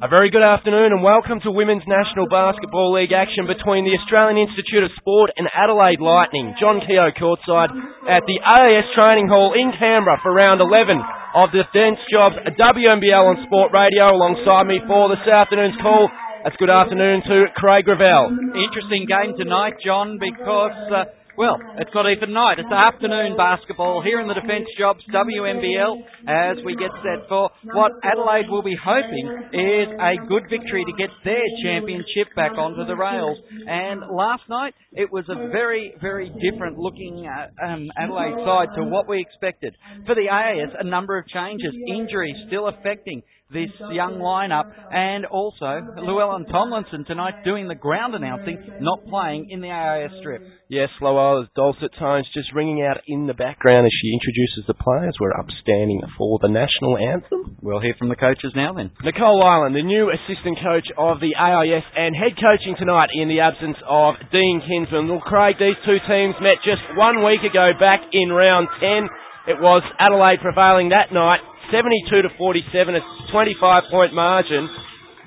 A very good afternoon and welcome to Women's National Basketball League action between the Australian Institute of Sport and Adelaide Lightning. John Keogh courtside at the AIS Training Hall in Canberra for round 11 of the Defence Jobs WNBL on Sport Radio alongside me for this afternoon's call. That's good afternoon to Craig Gravel. Interesting game tonight, John, because uh, well, it's not even night. It's afternoon basketball here in the Defence Jobs WNBL as we get set for what Adelaide will be hoping is a good victory to get their championship back onto the rails. And last night, it was a very, very different looking uh, um, Adelaide side to what we expected. For the AIS, a number of changes, injuries still affecting this young lineup, and also Llewellyn Tomlinson tonight doing the ground announcing, not playing in the AIS strip. Yes, Llewellyn's dulcet tones just ringing out in the background as she introduces the players. We're upstanding for the national anthem. We'll hear from the coaches now then. Nicole Ireland, the new assistant coach of the AIS, and head coaching tonight in the absence of Dean Kinsman. Well, Craig, these two teams met just one week ago back in round 10. It was Adelaide prevailing that night 72 to 47, a 25 point margin.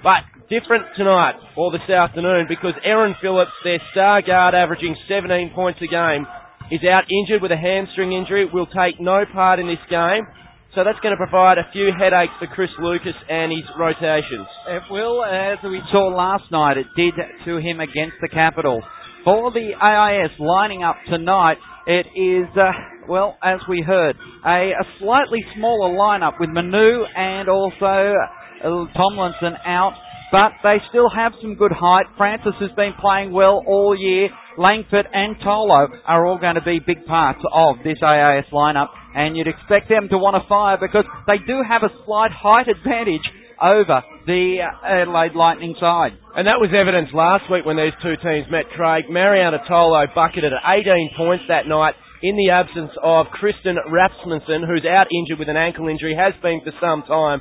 But different tonight or this afternoon because Erin Phillips, their star guard averaging 17 points a game, is out injured with a hamstring injury, will take no part in this game. So that's going to provide a few headaches for Chris Lucas and his rotations. It will, as we saw last night, it did to him against the Capitals. For the AIS lining up tonight, it is, uh, well, as we heard, a, a, slightly smaller lineup with Manu and also uh, Tomlinson out, but they still have some good height. Francis has been playing well all year. Langford and Tolo are all going to be big parts of this AIS lineup, and you'd expect them to want to fire because they do have a slight height advantage over the uh, uh, Adelaide Lightning side. And that was evidence last week when these two teams met Craig. Marianna Tolo bucketed at 18 points that night in the absence of Kristen Rapsmanson, who's out injured with an ankle injury, has been for some time.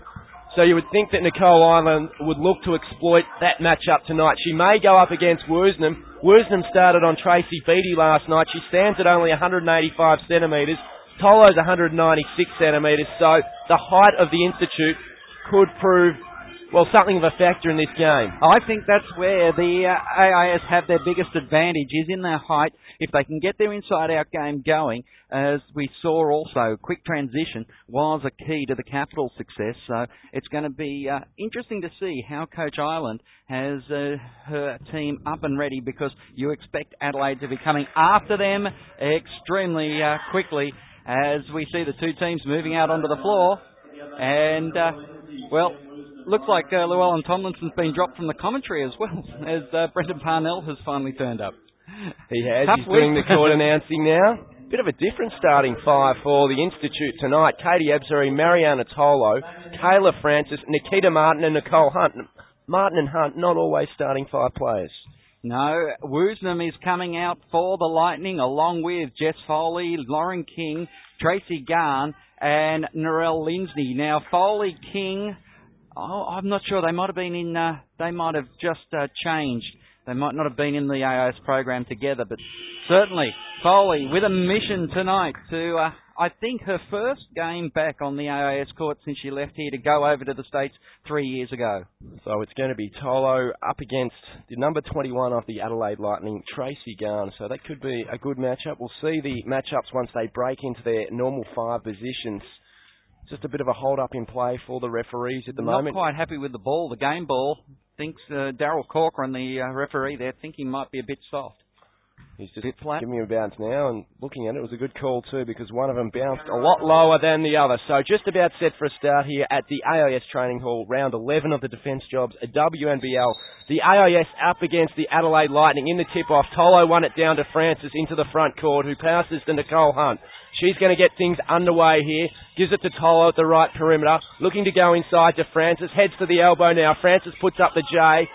So you would think that Nicole Ireland would look to exploit that matchup tonight. She may go up against Woosnam. Woosnam started on Tracy Beattie last night. She stands at only 185 centimetres. Tolo's 196 centimetres. So the height of the Institute could prove well, something of a factor in this game. I think that's where the uh, AIS have their biggest advantage is in their height. If they can get their inside-out game going, as we saw also, quick transition was a key to the Capitals' success. So it's going to be uh, interesting to see how Coach Ireland has uh, her team up and ready because you expect Adelaide to be coming after them extremely uh, quickly as we see the two teams moving out onto the floor. And, uh, well, looks like uh, Llewellyn Tomlinson's been dropped from the commentary as well, as uh, Brendan Parnell has finally turned up. He has. Tough He's week. doing the court announcing now. Bit of a different starting five for the Institute tonight. Katie Ebzery, Marianna Tolo, Kayla Francis, Nikita Martin and Nicole Hunt. Martin and Hunt not always starting five players. No, Woosnam is coming out for the Lightning along with Jess Foley, Lauren King, Tracy Garn and Narelle Lindsay. Now Foley King Oh, I'm not sure. They might have been in. Uh, they might have just uh, changed. They might not have been in the AIS program together, but certainly Foley with a mission tonight to. Uh, I think her first game back on the AIS court since she left here to go over to the States three years ago. So it's going to be Tolo up against the number 21 of the Adelaide Lightning, Tracy Garn. So that could be a good matchup. We'll see the matchups once they break into their normal five positions just a bit of a hold up in play for the referees at the Not moment. Not quite happy with the ball, the game ball. Thinks uh, Daryl Corcoran, the uh, referee there, thinking might be a bit soft. He's just giving me a bounce now, and looking at it, it was a good call too because one of them bounced a lot lower than the other. So just about set for a start here at the AIS Training Hall, round 11 of the Defence Jobs, a WNBL. The AIS up against the Adelaide Lightning in the tip-off. Tolo won it down to Francis into the front court, who passes to Nicole Hunt. She's going to get things underway here. Gives it to Tolo at the right perimeter. Looking to go inside to Francis. Heads to the elbow now. Francis puts up the J.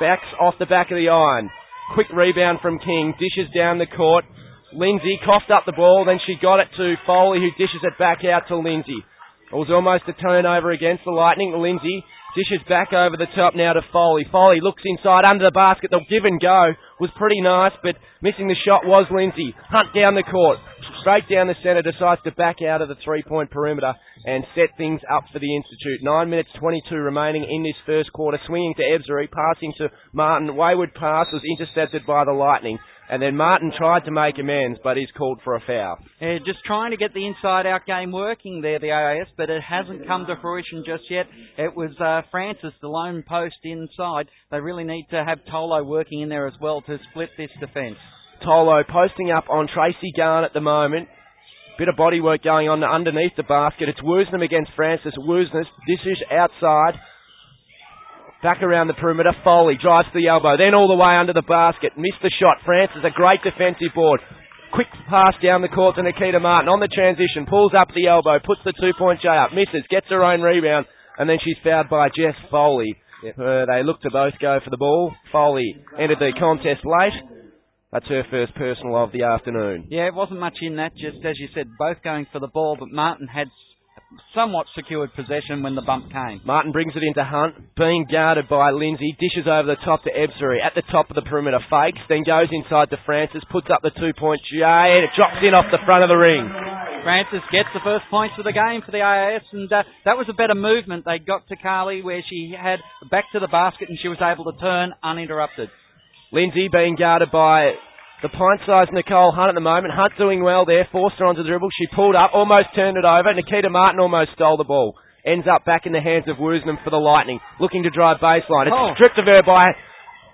Backs off the back of the iron. Quick rebound from King. Dishes down the court. Lindsay coughed up the ball. Then she got it to Foley who dishes it back out to Lindsay. It was almost a turnover against the Lightning. Lindsay dishes back over the top now to Foley. Foley looks inside under the basket. The give and go was pretty nice, but missing the shot was Lindsay. Hunt down the court straight down the centre, decides to back out of the three-point perimeter and set things up for the Institute. Nine minutes 22 remaining in this first quarter. Swinging to Ebzery, passing to Martin. Wayward pass was intercepted by the Lightning. And then Martin tried to make amends, but he's called for a foul. Yeah, just trying to get the inside-out game working there, the AIS, but it hasn't come to fruition just yet. It was uh, Francis, the lone post inside. They really need to have Tolo working in there as well to split this defence. Tolo posting up on Tracy Garn at the moment. Bit of body work going on underneath the basket. It's Woosnam against Francis. Woosnam, this is outside. Back around the perimeter. Foley drives to the elbow. Then all the way under the basket. Missed the shot. Francis, a great defensive board. Quick pass down the court to Nikita Martin on the transition. Pulls up the elbow. Puts the two point J up. Misses. Gets her own rebound. And then she's fouled by Jess Foley. Yep. Uh, they look to both go for the ball. Foley entered the contest late. That's her first personal of the afternoon. Yeah, it wasn't much in that. Just as you said, both going for the ball, but Martin had somewhat secured possession when the bump came. Martin brings it into Hunt, being guarded by Lindsay, dishes over the top to Ebzery, at the top of the perimeter, fakes, then goes inside to Francis, puts up the two-point J, and it drops in off the front of the ring. Francis gets the first points of the game for the AIS, and uh, that was a better movement. They got to Carly where she had back to the basket and she was able to turn uninterrupted. Lindsay being guarded by the pint-sized Nicole Hunt at the moment. Hunt doing well there. Forced her onto the dribble. She pulled up, almost turned it over. Nikita Martin almost stole the ball. Ends up back in the hands of Woosnam for the Lightning. Looking to drive baseline. It's oh. stripped of her by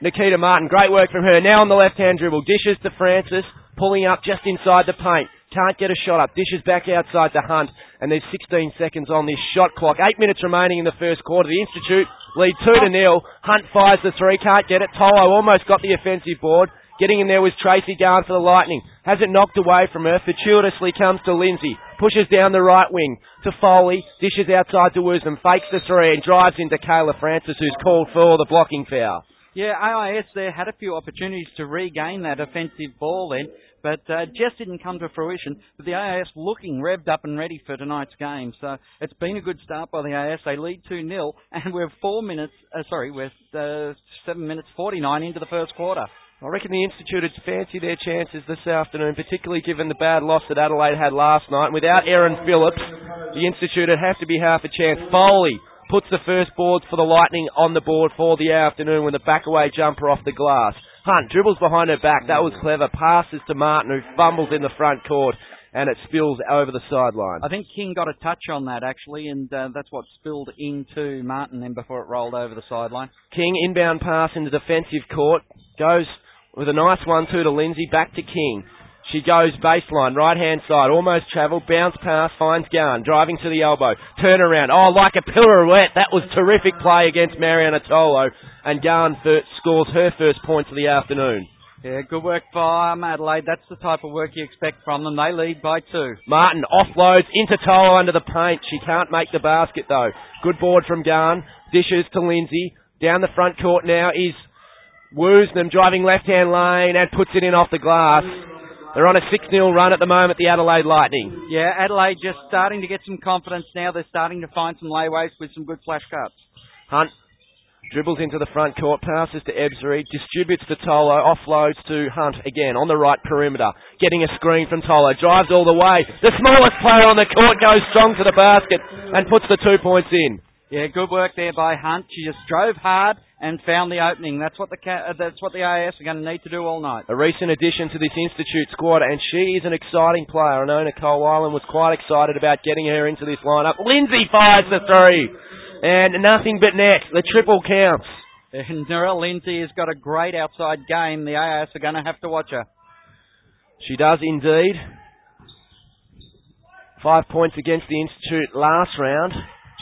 Nikita Martin. Great work from her. Now on the left-hand dribble. Dishes to Francis. Pulling up just inside the paint. Can't get a shot up. Dishes back outside to Hunt. And there's 16 seconds on this shot clock. Eight minutes remaining in the first quarter. The Institute lead 2 to oh. nil. Hunt fires the three. Can't get it. Tolo almost got the offensive board. Getting in there was Tracy Garn for the Lightning. Has it knocked away from her. Fortuitously comes to Lindsay. Pushes down the right wing to Foley. Dishes outside to Woosnam. Fakes the three and drives into Kayla Francis who's called for the blocking foul. Yeah, AIS there had a few opportunities to regain that offensive ball then, but uh, just didn't come to fruition. But the AIS looking revved up and ready for tonight's game. So it's been a good start by the AIS. They lead 2 0, and we're four minutes, uh, sorry, we're uh, 7 minutes 49 into the first quarter. I reckon the Institute fancy their chances this afternoon, particularly given the bad loss that Adelaide had last night. And without Erin Phillips, the Institute would have to be half a chance. Foley puts the first boards for the Lightning on the board for the afternoon with a backaway jumper off the glass. Hunt dribbles behind her back. That was clever. Passes to Martin, who fumbles in the front court and it spills over the sideline. I think King got a touch on that actually, and uh, that's what spilled into Martin then before it rolled over the sideline. King inbound pass into defensive court goes with a nice one two to Lindsay, back to King. She goes baseline, right hand side, almost travel, bounce pass, finds Garn, driving to the elbow, turn around. Oh, like a pirouette. That was terrific play against Marianna Tolo, and Garn scores her first points of the afternoon. Yeah, good work by um, Adelaide. That's the type of work you expect from them. They lead by two. Martin offloads into Tolo under the paint. She can't make the basket though. Good board from Garn. Dishes to Lindsay. Down the front court now is Woosnam driving left-hand lane and puts it in off the glass. They're on a 6-0 run at the moment, the Adelaide Lightning. Yeah, Adelaide just starting to get some confidence now. They're starting to find some layways with some good flash cuts. Hunt dribbles into the front court, passes to Ebzery, distributes to Tolo, offloads to Hunt again on the right perimeter, getting a screen from Tolo, drives all the way. The smallest player on the court goes strong to the basket and puts the two points in. Yeah, good work there by Hunt. She just drove hard and found the opening. That's what the uh, that's what the AIS are going to need to do all night. A recent addition to this institute squad, and she is an exciting player. I know Nicole Ireland was quite excited about getting her into this lineup. Lindsay fires the three, and nothing but net. The triple counts. And Narelle Lindsay has got a great outside game. The AIS are going to have to watch her. She does indeed. Five points against the Institute last round.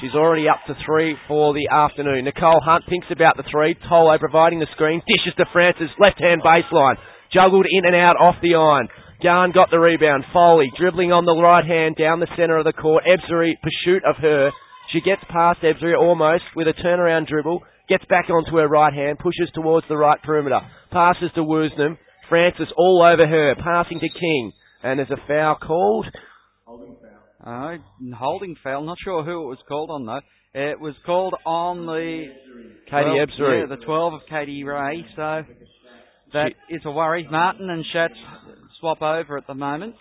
She's already up to three for the afternoon. Nicole Hunt thinks about the three. Tolo providing the screen. Dishes to Francis. Left hand baseline. Juggled in and out off the iron. Garn got the rebound. Foley dribbling on the right hand down the centre of the court. Ebzery pursuit of her. She gets past Ebzery almost with a turnaround dribble. Gets back onto her right hand. Pushes towards the right perimeter. Passes to Woosnam. Francis all over her. Passing to King. And there's a foul called. Uh, holding foul. Not sure who it was called on though. It was called on the Katie Ebzery. Yeah, the 12 of Katie Ray. So that she, is a worry. Martin and Schatz swap over at the moment.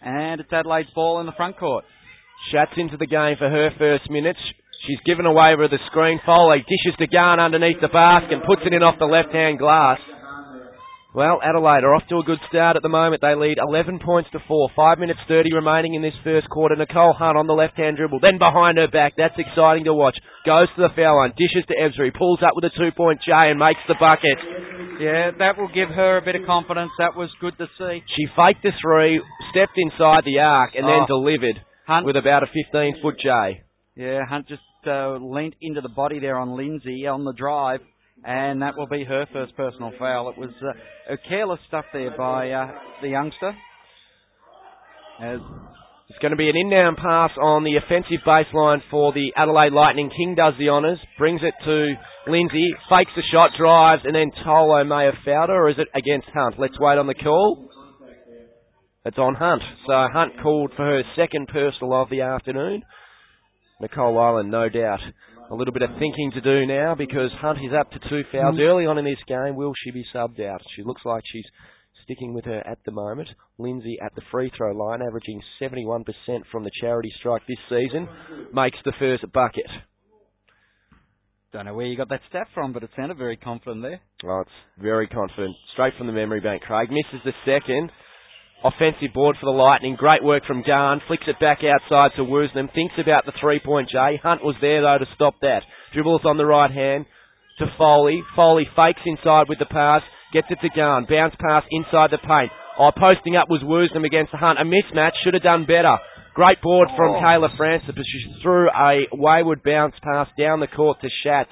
And it's Adelaide's ball in the front court. Schatz into the game for her first minutes. She's given away with the screen. Foley dishes to Garn underneath the basket and puts it in off the left-hand glass. Well, Adelaide are off to a good start at the moment. They lead 11 points to 4. 5 minutes 30 remaining in this first quarter. Nicole Hunt on the left-hand dribble. Then behind her back. That's exciting to watch. Goes to the foul line. Dishes to Ebzery. Pulls up with a two-point J and makes the bucket. Yeah, that will give her a bit of confidence. That was good to see. She faked the three, stepped inside the arc, and then Oh. delivered Hunt, with about a 15-foot J. yeah, Hunt just uh, leant into the body there on Lindsay on the drive, and that will be her first personal foul. It was uh, a careless stuff there by uh, the youngster. As It's going to be an in-down pass on the offensive baseline for the Adelaide Lightning. King does the honours, brings it to Lindsay, fakes the shot, drives, and then Tolo may have fouled her, or is it against Hunt? Let's wait on the call. It's on Hunt. So Hunt called for her second personal of the afternoon. Nicole Ireland, no doubt. A little bit of thinking to do now because Hunt is up to two fouls mm. early on in this game. Will she be subbed out? She looks like she's sticking with her at the moment. Lindsay at the free throw line, averaging 71% from the charity strike this season, makes the first bucket. don't know where you got that stat from, but it sounded very confident there. Well, it's very confident. Straight from the memory bank, Craig. Misses the second. Offensive board for the Lightning. Great work from Garn. Flicks it back outside to Woosnam. Thinks about the three-point J. Hunt was there, though, to stop that. Dribbles on the right hand to Foley. Foley fakes inside with the pass. Gets it to Garn. Bounce pass inside the paint. Oh, posting up was Woosnam against Hunt. A mismatch. Should have done better. Great board from Oh. Kayla Francis, but she threw a wayward bounce pass down the court to Schatz.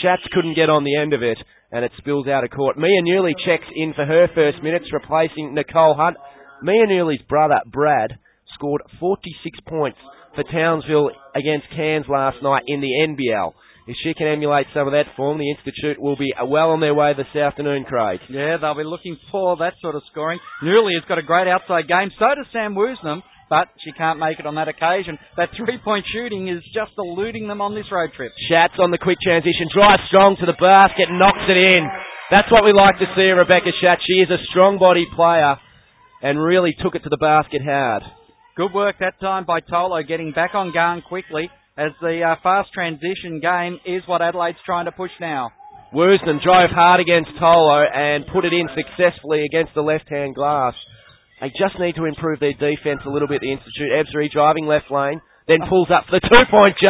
Schatz couldn't get on the end of it, and it spills out of court. Mia Newley checks in for her first minutes, replacing Nicole Hunt. Mia Newley's brother, Brad, scored 46 points for Townsville against Cairns last night in the NBL. If she can emulate some of that form, the Institute will be well on their way this afternoon, Craig. Yeah, they'll be looking for that sort of scoring. Newley has got a great outside game. So does Sam Woosnam, but she can't make it on that occasion. That three-point shooting is just eluding them on this road trip. Schatz on the quick transition, drives strong to the basket, knocks it in. That's what we like to see, Rebecca Schatz. She is a strong body player and really took it to the basket hard. Good work that time by Tolo, getting back on Garn quickly as the uh, fast transition game is what Adelaide's trying to push now. Woosnam drove hard against Tolo and put it in successfully against the left-hand glass. They just need to improve their defence a little bit, the Institute. Ebzery driving left lane, then pulls up for the two-point J.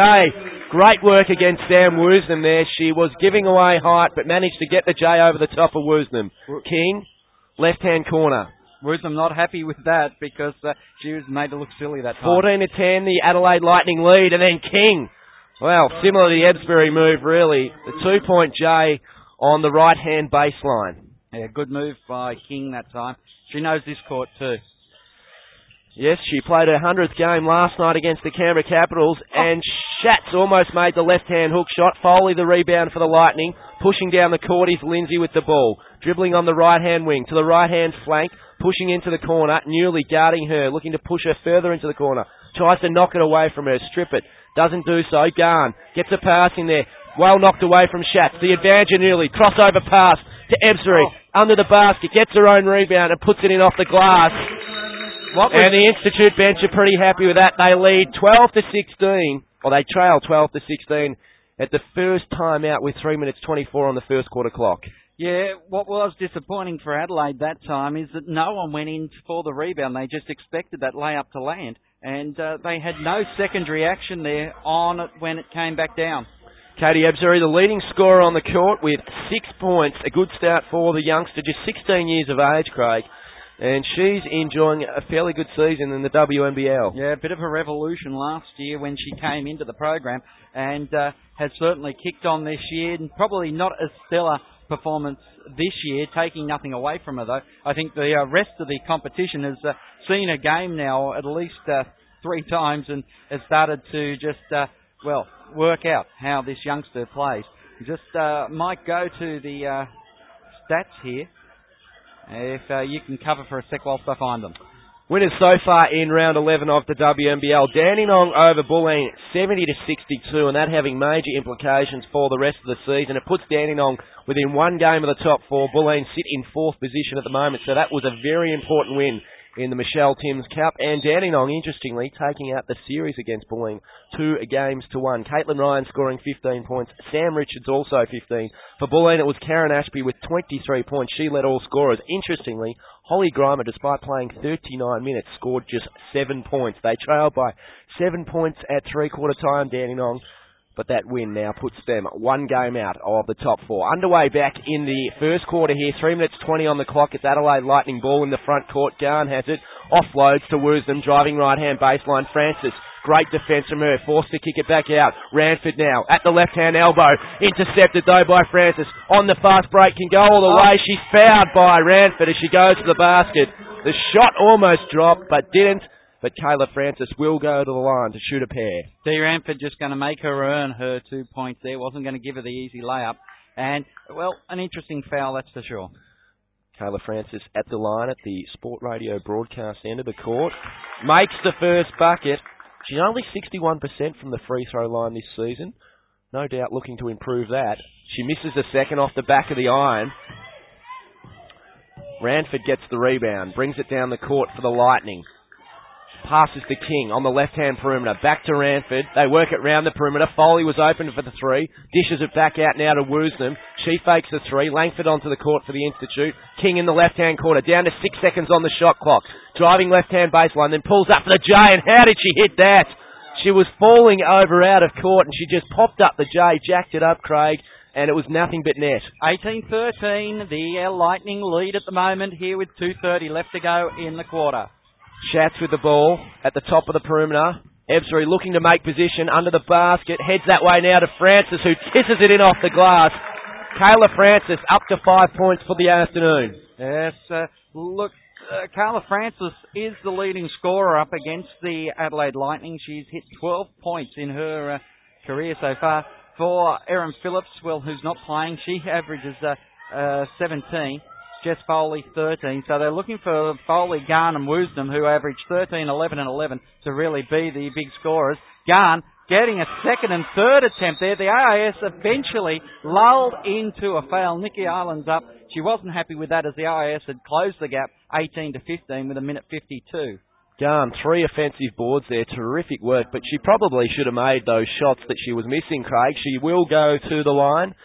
Great work against Sam Woosnam there. She was giving away height, but managed to get the J over the top of Woosnam. King, left-hand corner. Woosnam not happy with that because uh, she was made to look silly that time. 14 to 10, the Adelaide Lightning lead, and then King. Well, similar to the Ebzery move, really. The two-point J on the right-hand baseline. Yeah, good move by King that time. She knows this court too. Yes, she played her 100th game last night against the Canberra Capitals, and Schatz almost made the left-hand hook shot. Foley the rebound for the Lightning. Pushing down the court is Lindsay with the ball. Dribbling on the right-hand wing to the right-hand flank. Pushing into the corner. Newley guarding her, looking to push her further into the corner. Tries to knock it away from her, strip it. Doesn't do so. Garn gets a pass in there. Well knocked away from Schatz. The advantage of Newley. Crossover pass to Ebzery. Oh. Under the basket. Gets her own rebound and puts it in off the glass. What And the Institute bench are pretty happy with that. They lead 12 to 16, or they trail 12 to 16 at the first time out with 3 minutes 24 on the first quarter clock. Yeah, what was disappointing for Adelaide that time is that no one went in for the rebound. They just expected that layup to land, and uh, they had no secondary action there on it when it came back down. Katie Ebzery, the leading scorer on the court with six points. A good start for the youngster, just 16 years of age, Craig. And she's enjoying a fairly good season in the WNBL. Yeah, a bit of a revolution last year when she came into the program, and uh, has certainly kicked on this year. And probably not as stellar performance this year, taking nothing away from her though. I think the uh, rest of the competition has uh, seen a game now at least uh, three times and has started to just uh, well work out how this youngster plays. Just uh, might go to the uh, stats here. If uh, you can cover for a sec whilst I find them. Winners so far in round 11 of the WNBL. Dandenong over Bulleen 70 to 62 and that having major implications for the rest of the season. It puts Dandenong within one game of the top four. Bulleen sit in fourth position at the moment so that was a very important win in the Michelle Timms Cup. And Dandenong, interestingly, taking out the series against Bulleen two games to one. Caitlin Ryan scoring 15 points. Sam Richards also 15. For Bulleen, it was Karen Ashby with 23 points. She led all scorers. Interestingly, Holly Grima, despite playing 39 minutes, scored just seven points. They trailed by seven points at three-quarter time, Dandenong but that win now puts them one game out of the top four. Underway back in the first quarter here, three minutes twenty on the clock. It's Adelaide Lightning ball in the front court. Garn has it, offloads to Woosnam, driving right hand baseline. Francis, great defence from her, forced to kick it back out. Ranford now at the left hand elbow, intercepted though by Francis. On the fast break, can go all the oh. way. She's fouled by Ranford as she goes to the basket. The shot almost dropped, but didn't but Kayla Francis will go to the line to shoot a pair. D. Ranford just going to make her earn her two points there. Wasn't going to give her the easy layup. And, well, an interesting foul, that's for sure. Kayla Francis at the line at the Sport Radio broadcast end of the court. Makes the first bucket. She's only 61% from the free throw line this season. No doubt looking to improve that. She misses the second off the back of the iron. Ranford gets the rebound, brings it down the court for the Lightning. Passes to King on the left-hand perimeter. Back to Ranford. They work it round the perimeter. Foley was open for the three. Dishes it back out now to Woosnam. She fakes the three. Langford onto the court for the Institute. King in the left-hand corner. Down to six seconds on the shot clock. Driving left-hand baseline. Then pulls up for the J. And how did she hit that? She was falling over out of court and she just popped up the J. Jacked it up, Craig and it was nothing but net. 18-13, the Lightning lead at the moment here with 2.30 left to go in the quarter. Schatz with the ball at the top of the perimeter. Ebzery looking to make position under the basket. Heads that way now to Francis, who kisses it in off the glass. Kayla Francis up to five points for the afternoon. Yes, uh, look, uh, Kayla Francis is the leading scorer up against the Adelaide Lightning. She's hit 12 points in her uh, career so far. For Erin Phillips, well, who's not playing, she averages uh, uh 17. Jess Foley 13. So they're looking for Foley, Garn and Woosnam, who averaged 13, 11 and 11 to really be the big scorers. Garn getting a second and third attempt there. The AIS eventually lulled into a foul. Nikki Ireland's up. She wasn't happy with that as the AIS had closed the gap 18 to 15 with a minute 52. Garn, three offensive boards there, terrific work, but she probably should have made those shots that she was missing, Craig. She will go to the line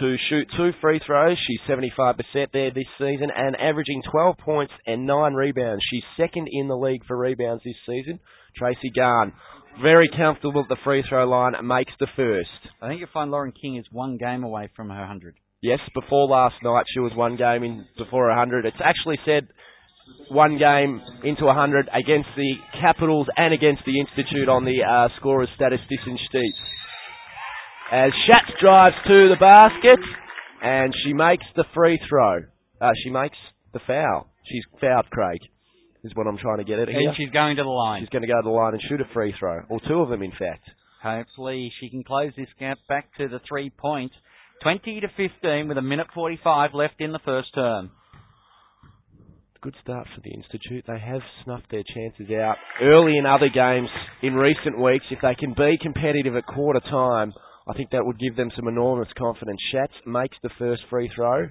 to shoot two free throws. She's 75% there this season and averaging 12 points and 9 rebounds. She's second in the league for rebounds this season. Tracy Garn, very comfortable at the free throw line, makes the first. I think you'll find Lauren King is one game away from her 100. Yes, before last night she was one game in before 100. It's actually said one game into 100 against the Capitals and against the Institute on the uh, scorers statistician sheet as Schatz drives to the basket and she makes the free throw. Uh, she makes the foul. She's fouled, Craig, is what I'm trying to get at here. And she's going to the line. She's going to go to the line and shoot a free throw, or two of them, in fact. Hopefully she can close this gap back to the three points. 20 to 15 with a minute 45 left in the first term. Good start for the Institute. They have snuffed their chances out early in other games in recent weeks. If they can be competitive at quarter time, I think that would give them some enormous confidence. Schatz makes the first free throw.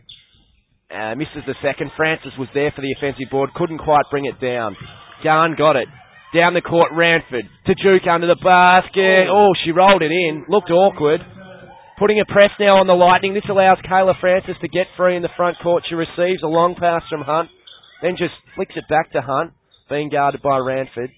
Uh, misses the second. Francis was there for the offensive board. Couldn't quite bring it down. Garn got it. Down the court, Ranford. To Duke under the basket. Oh, she rolled it in. Looked awkward. Putting a press now on the Lightning. This allows Kayla Francis to get free in the front court. She receives a long pass from Hunt. Then just flicks it back to Hunt. Being guarded by Ranford.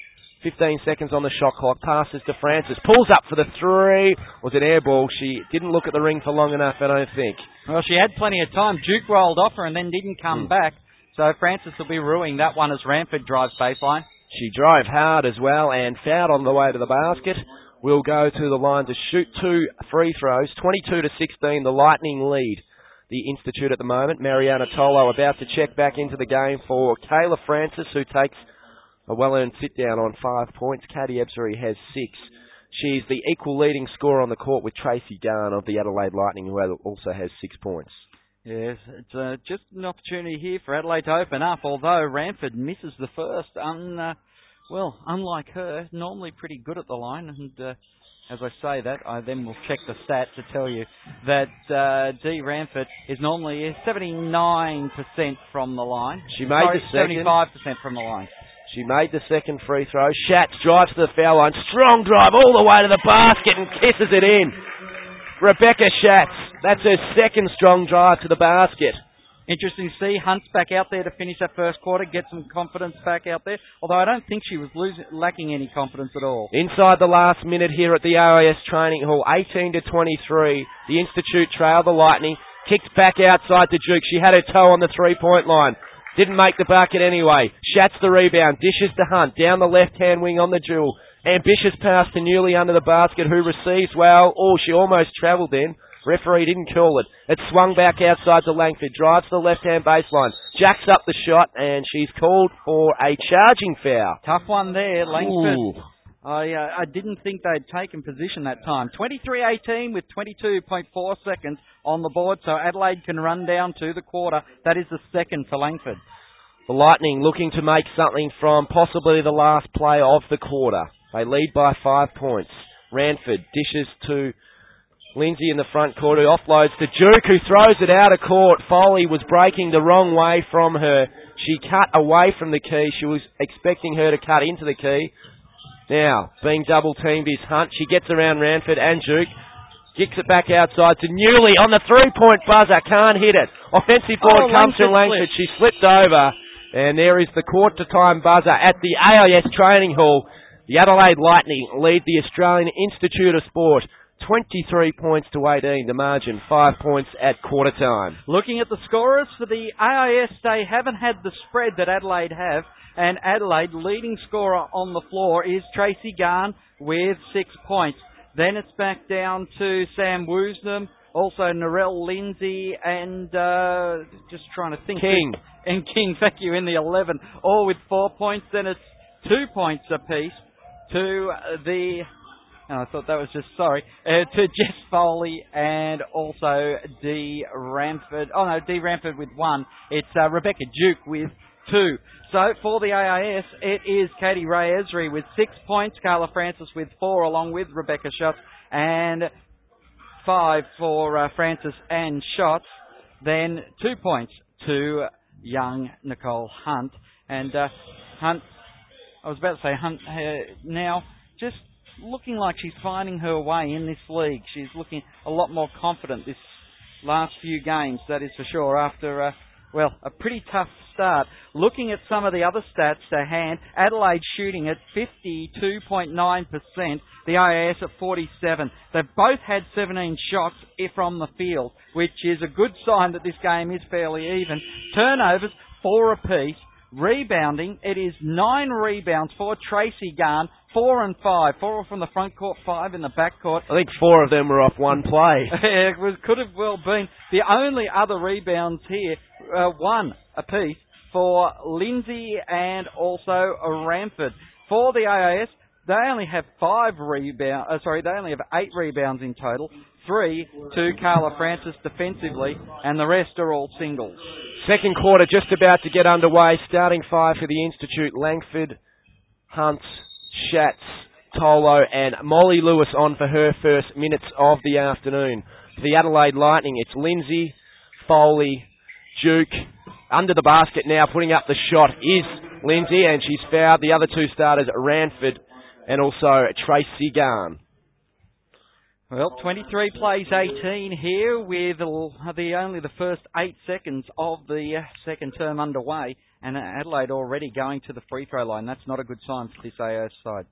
15 seconds on the shot clock. Passes to Francis. Pulls up for the three. Was it air ball? She didn't look at the ring for long enough, I don't think. Well, she had plenty of time. Duke rolled off her and then didn't come mm. back. So Francis will be ruining that one as Ranford drives baseline. She drove hard as well and fouled on the way to the basket. Will go to the line to shoot two free throws. 22 to 16, the Lightning lead. The Institute at the moment. Marianna Tolo about to check back into the game for Kayla Francis, who takes a well-earned sit-down on five points. Katie Ebzery has six. She's the equal leading scorer on the court with Tracy Garn of the Adelaide Lightning, who also has six points. Yes, it's uh, just an opportunity here for Adelaide to open up, although Ranford misses the first. Un, uh, well, unlike her, normally pretty good at the line, and uh, as I say that, I then will check the stat to tell you that uh, Dee Ranford is normally 79% from the line. She made Sorry, the second. 75% from the line. She made the second free throw. Schatz drives to the foul line. Strong drive all the way to the basket and kisses it in. Rebecca Schatz. That's her second strong drive to the basket. Interesting to see Hunt's back out there to finish that first quarter, get some confidence back out there. Although I don't think she was losing, lacking any confidence at all. Inside the last minute here at the AIS training hall, 18 to 23. The Institute trail the Lightning. Kicked back outside to Duke. She had her toe on the three-point line. Didn't make the bucket anyway. Schatz the rebound. Dishes to Hunt. Down the left-hand wing on the jewel. Ambitious pass to Newley under the basket who receives well. Oh, she almost travelled in. Referee didn't call it. It swung back outside to Langford. Drives to the left-hand baseline. Jacks up the shot and she's called for a charging foul. Tough one there, Langford. Ooh. I uh, I didn't think they'd taken position that time. 23-18 with 22.4 seconds on the board, so Adelaide can run down to the quarter. That is the second for Langford. The Lightning looking to make something from possibly the last play of the quarter. They lead by five points. Ranford dishes to Lindsay in the front court who offloads to Duke who throws it out of court. Foley was breaking the wrong way from her. She cut away from the key. She was expecting her to cut into the key. Now, being double teamed is Hunt. She gets around Ranford and Duke. Kicks it back outside to Newley on the three point buzzer. Can't hit it. Offensive board Oh, comes from Langford Langford. She slipped over. And there is the quarter time buzzer at the AIS training hall. The Adelaide Lightning lead the Australian Institute of Sport 23 points to 18. The margin, 5 points at quarter time. Looking at the scorers for the AIS, they haven't had the spread that Adelaide have, and Adelaide leading scorer on the floor is Tracy Garn with six points. Then it's back down to Sam Woosnam, also Narelle Lindsay, and uh, just trying to think. King. And King, thank you, in the 11, all with four points. Then it's two points apiece to the Oh, I thought that was just sorry uh, to Jess Foley and also D Ranford. Oh no, Dee Ranford with one. It's uh, Rebecca Duke with two. So for the AIS, it is Katie Ray Esri with six points, Kayla Francis with four, along with Rebecca Schatz, and five for uh, Francis and Schatz. Then two points to young Nicole Hunt and uh, Hunt. I was about to say Hunt uh, now just looking like she's finding her way in this league. She's looking a lot more confident this last few games, that is for sure, after, uh, well, a pretty tough start. Looking at some of the other stats to hand, Adelaide shooting at 52.9%, the AIS at 47. They've both had 17 shots from the field, which is a good sign that this game is fairly even. Turnovers, four apiece. Rebounding, it is nine rebounds for Tracy Garn, four and five. Four from the front court, five in the back court. I think four of them were off one play. it was, could have well been. The only other rebounds here, uh, one apiece for Lindsay and also Ranford. For the AIS, they only have five rebound. Uh, sorry, they only have eight rebounds in total. Three to Kayla Francis defensively, and the rest are all singles. Second quarter just about to get underway. Starting five for the Institute. Langford, Hunt, Schatz, Tolo, and Molly Lewis on for her first minutes of the afternoon. For the Adelaide Lightning, it's Lindsay, Foley, Duke. Under the basket now, putting up the shot is Lindsay, and she's fouled the other two starters, Ranford and also Tracy Garn. Well, 23 plays 18 here with the only the first eight seconds of the second term underway, and Adelaide already going to the free throw line. That's not a good sign for this AIS side.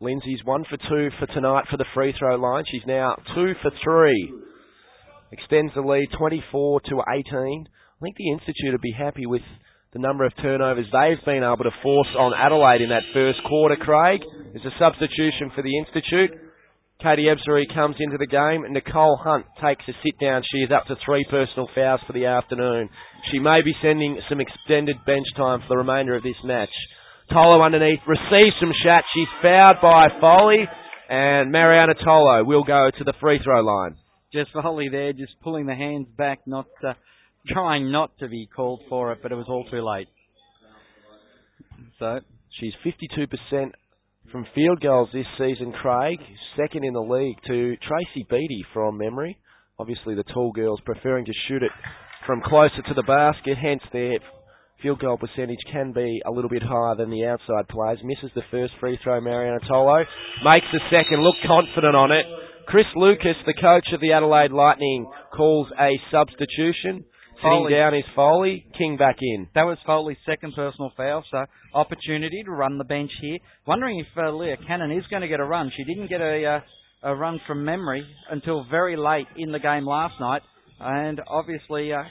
Lindsay's one for two for tonight for the free throw line. She's now two for three. Extends the lead 24 to 18. I think the Institute would be happy with the number of turnovers they've been able to force on Adelaide in that first quarter, Craig. There's a substitution for the Institute. Katie Ebzery comes into the game. Nicole Hunt takes a sit down. She is up to three personal fouls for the afternoon. She may be sending some extended bench time for the remainder of this match. Tolo underneath receives some shots. She's fouled by Foley, and Marianna Tolo will go to the free throw line. Just Foley there, just pulling the hands back, not uh, trying not to be called for it, but it was all too late. So she's 52% from field goals this season, Craig, second in the league to Tracy Beattie from memory. Obviously, the tall girls preferring to shoot it from closer to the basket, hence their field goal percentage can be a little bit higher than the outside players. Misses the first free throw, Marianna Tolo. Makes the second, look confident on it. Chris Lucas, the coach of the Adelaide Lightning, calls a substitution. Sitting Foley. down is Foley, King back in. That was Foley's second personal foul, so opportunity to run the bench here. Wondering if uh, Leah Cannon is going to get a run. She didn't get a uh, a run from memory until very late in the game last night, and obviously uh,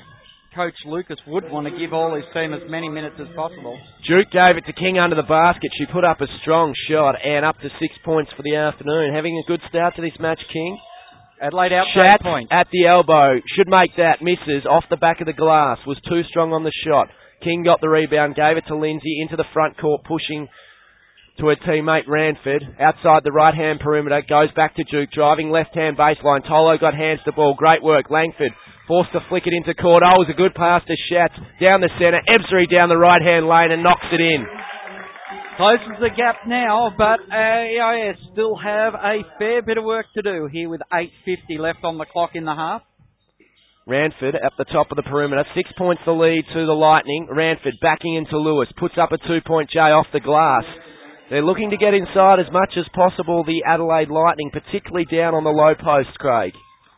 Coach Lucas would want to give all his team as many minutes as possible. Duke gave it to King under the basket. She put up a strong shot and up to six points for the afternoon. Having a good start to this match, King. Adelaide out Shat point. at the elbow. Should make that. Misses off the back of the glass. Was too strong on the shot. King got the rebound. Gave it to Lindsay into the front court, pushing to her teammate Ranford. Outside the right hand perimeter. Goes back to Duke. Driving left hand baseline. Tolo got hands to ball. Great work. Langford forced to flick it into court. Oh, it was a good pass to Schatz. Down the centre. Ebzery down the right hand lane and knocks it in. Closes the gap now, but AIS still have a fair bit of work to do here with 8.50 left on the clock in the half. Ranford at the top of the perimeter. Six points the lead to the Lightning. Ranford backing into Lewis. Puts up a two point J off the glass. They're looking to get inside as much as possible, the Adelaide Lightning, particularly down on the low post, Craig.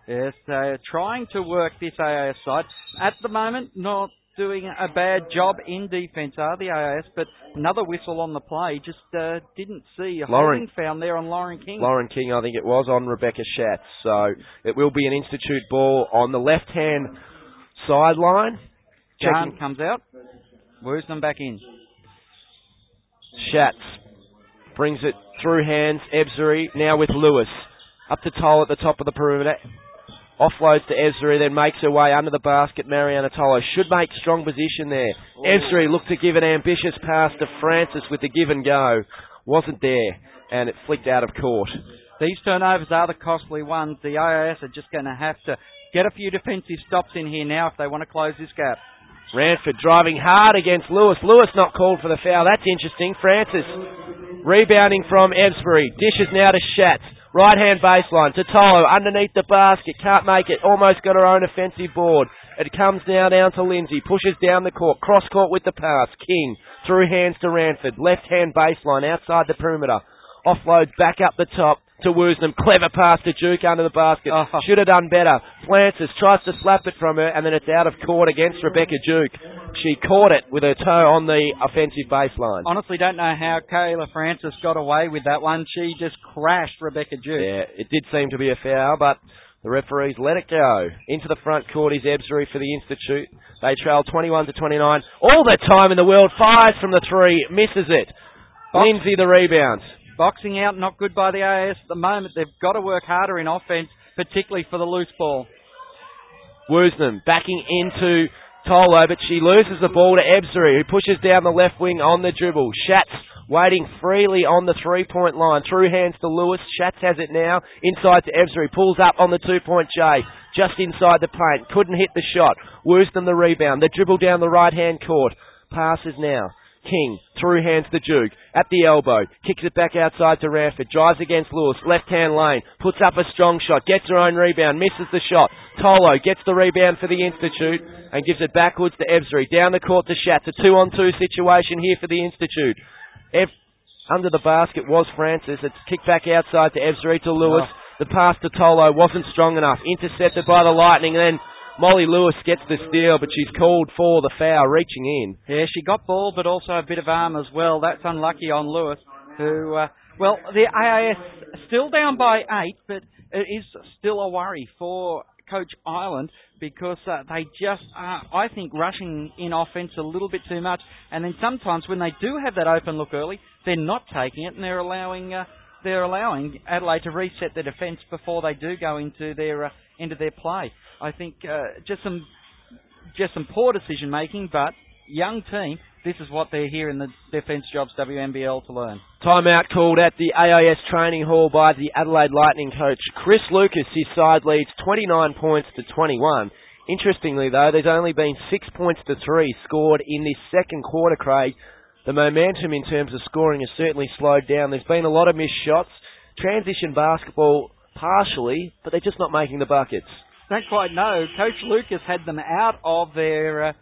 Yes, they're trying to work this AIS side. At the moment, not doing a bad job in defence are the AIS, but another whistle on the play. Just uh, didn't see a Lauren- holding foul there on Lauren King. Lauren King, I think it was, on Rebecca Schatz. So it will be an Institute ball on the left hand sideline. Checking comes out. Woosnam back in. Schatz brings it through hands. Ebzery now with Lewis. Up to Toll at the top of the perimeter. Offloads to Ebzery, then makes her way under the basket. Marianna Tolo should make strong position there. Ebzery looked to give an ambitious pass to Francis with the give and go. Wasn't there, and it flicked out of court. These turnovers are the costly ones. The AIS are just going to have to get a few defensive stops in here now if they want to close this gap. Ranford driving hard against Lewis. Lewis not called for the foul. That's interesting. Francis rebounding from Ebzery. Dishes now to Schatz. Right hand baseline to Tolo underneath the basket. Can't make it. Almost got her own offensive board. It comes now down to Lindsay. Pushes down the court. Cross court with the pass. King through hands to Ranford. Left hand baseline outside the perimeter. Offloads back up the top to Woosnam. Clever pass to Duke under the basket. Oh. Should have done better. Francis tries to slap it from her and then it's out of court against Rebecca Duke. She caught it with her toe on the offensive baseline. Honestly, don't know how Kayla Francis got away with that one. She just crashed Rebecca Duke. Yeah, it did seem to be a foul, but the referees let it go. Into the front court is Ebzery for the Institute. They trail 21 to 29. All the time in the world. Fires from the three. Misses it. Box. Lindsay the rebound. Boxing out, not good by the AIS at the moment. They've got to work harder in offense, particularly for the loose ball. Woosnam backing into Tolo, but she loses the ball to Ebzery, who pushes down the left wing on the dribble. Schatz waiting freely on the three-point line. Through hands to Lewis. Schatz has it now. Inside to Ebzery. Pulls up on the two-point J. Just inside the paint. Couldn't hit the shot. Woosnam the rebound. The dribble down the right-hand court. Passes now. King, through hands to Duke, at the elbow, kicks it back outside to Ranford, drives against Lewis, left hand lane, puts up a strong shot, gets her own rebound, misses the shot. Tolo gets the rebound for the Institute and gives it backwards to Ebzery. Down the court to Schatz, a two on two situation here for the Institute. Ev- under the basket was Francis, it's kicked back outside to Ebzery to Lewis. Oh. The pass to Tolo wasn't strong enough, intercepted by the Lightning, and then Molly Lewis gets the steal, but she's called for the foul, reaching in. Yeah, she got ball, but also a bit of arm as well. That's unlucky on Lewis, who, uh, well, the AIS still down by eight, but it is still a worry for Coach Ireland because uh, they just are, I think, rushing in offense a little bit too much. And then sometimes when they do have that open look early, they're not taking it and they're allowing. Uh, they're allowing Adelaide to reset their defence before they do go into their uh, into their play. I think uh, just some just some poor decision making, but young team. This is what they're here in the Defence Jobs WNBL to learn. Timeout called at the AIS training hall by the Adelaide Lightning coach Chris Lucas. His side leads 29 points to 21. Interestingly, though, there's only been six points to three scored in this second quarter, Craig. the momentum in terms of scoring has certainly slowed down. There's been a lot of missed shots. Transition basketball partially, but they're just not making the buckets. Don't quite know. Coach Lucas had them out of their uh,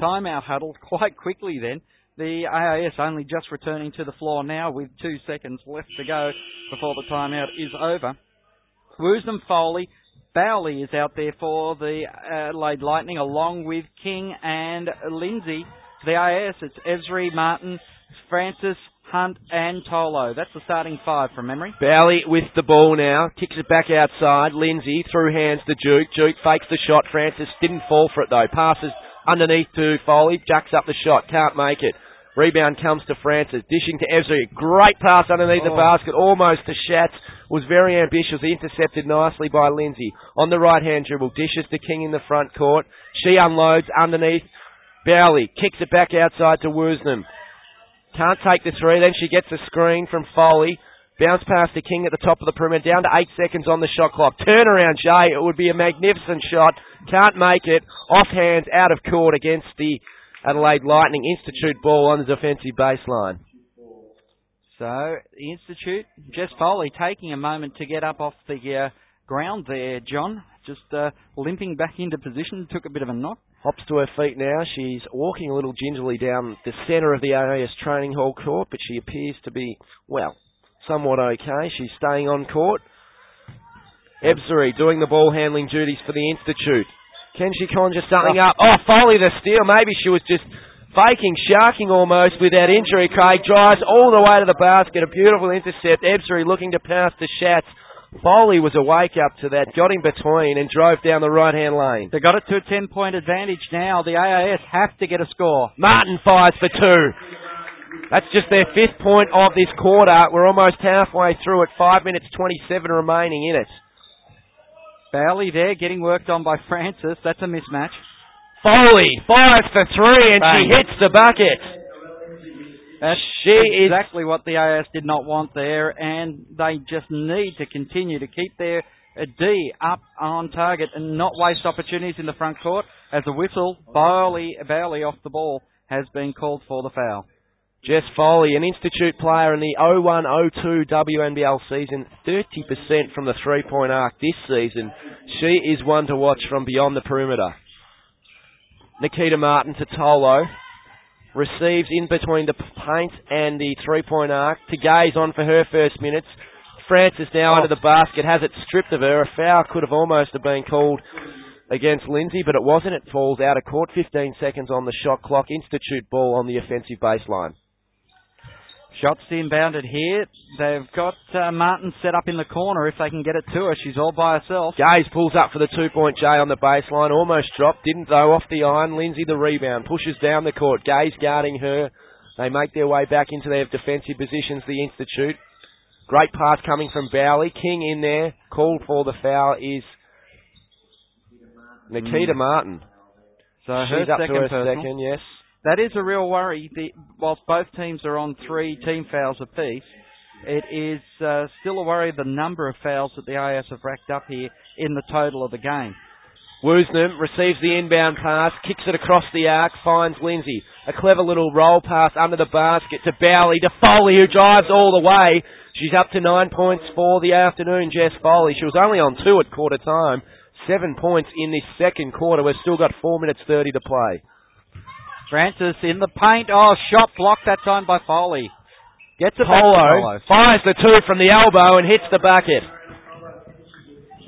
timeout huddle quite quickly then. The AIS only just returning to the floor now with two seconds left to go before the timeout is over. Woosnam Foley, Bowley is out there for the Adelaide Lightning along with King and Lindsay. For the AIS, it's Ebzery, Martin, Francis, Hunt and Tolo. That's the starting five from memory. Bowley with the ball now. Kicks it back outside. Lindsay through hands to Duke. Duke fakes the shot. Francis didn't fall for it though. Passes underneath to Foley. Jacks up the shot. Can't make it. Rebound comes to Francis. Dishing to Ebzery. Great pass underneath oh. the basket. Almost to Schatz. Was very ambitious. Intercepted nicely by Lindsay. On the right hand dribble. Dishes to King in the front court. She unloads underneath. Bowley kicks it back outside to Woosnam. Can't take the three. Then she gets a screen from Foley. Bounce past the King at the top of the perimeter. Down to eight seconds on the shot clock. Turnaround, Jay. It would be a magnificent shot. Can't make it. Off hands, out of court against the Adelaide Lightning. Institute ball on the defensive baseline. So, the Institute, Jess Foley taking a moment to get up off the uh, ground there, John. Just uh, limping back into position. Took a bit of a knock. Hops to her feet now. She's walking a little gingerly down the centre of the AIS training hall court, but she appears to be, well, somewhat okay. She's staying on court. Ebzery doing the ball handling duties for the Institute. Can she conjure something up? Oh, Foley the steal. Maybe she was just faking, sharking almost with that injury. Craig drives all the way to the basket. A beautiful intercept. Ebzery looking to pass to Schatz. Foley was a wake up to that, got in between and drove down the right hand lane. They got it to a 10 point advantage now. The AIS have to get a score. Martin fires for two. That's just their fifth point of this quarter. We're almost halfway through it. Five minutes 27 remaining in it. Bowley there getting worked on by Francis. That's a mismatch. Foley fires for three and Bang. she hits the bucket. That's she is exactly what the AIS did not want there, and they just need to continue to keep their uh, D up on target and not waste opportunities in the front court. As a whistle, barely, barely off the ball, has been called for the foul. Jess Foley, an Institute player in the 01-02 WNBL season, 30% from the three-point arc this season. She is one to watch from beyond the perimeter. Nikita Martin to Tolo receives in between the paint and the three-point arc to gaze on for her first minutes. Francis now oh. under the basket, has it stripped of her. A foul could have almost have been called against Lindsay, but it wasn't. It falls out of court. 15 seconds on the shot clock. Institute ball on the offensive baseline. Shots inbounded here. They've got uh, Martin set up in the corner if they can get it to her. She's all by herself. Gaze pulls up for the two point J on the baseline. Almost dropped. Didn't though off the iron. Lindsay the rebound. Pushes down the court. Gaze guarding her. They make their way back into their defensive positions, the Institute. Great pass coming from Bowley. King in there. Called for the foul is Nikita mm. Martin. So She's up to her personal. second, yes. That is a real worry. The, whilst both teams are on three team fouls apiece, it is uh, still a worry the number of fouls that the AIS have racked up here in the total of the game. Woosnam receives the inbound pass, kicks it across the arc, finds Lindsay. A clever little roll pass under the basket to Bowley, to Foley who drives all the way. She's up to nine points for the afternoon, Jess Foley. She was only on two at quarter time. Seven points in this second quarter. We've still got four minutes thirty to play. Francis in the paint. Oh, shot blocked that time by Foley. Gets it Tolo. Fires the two from the elbow and hits the bucket.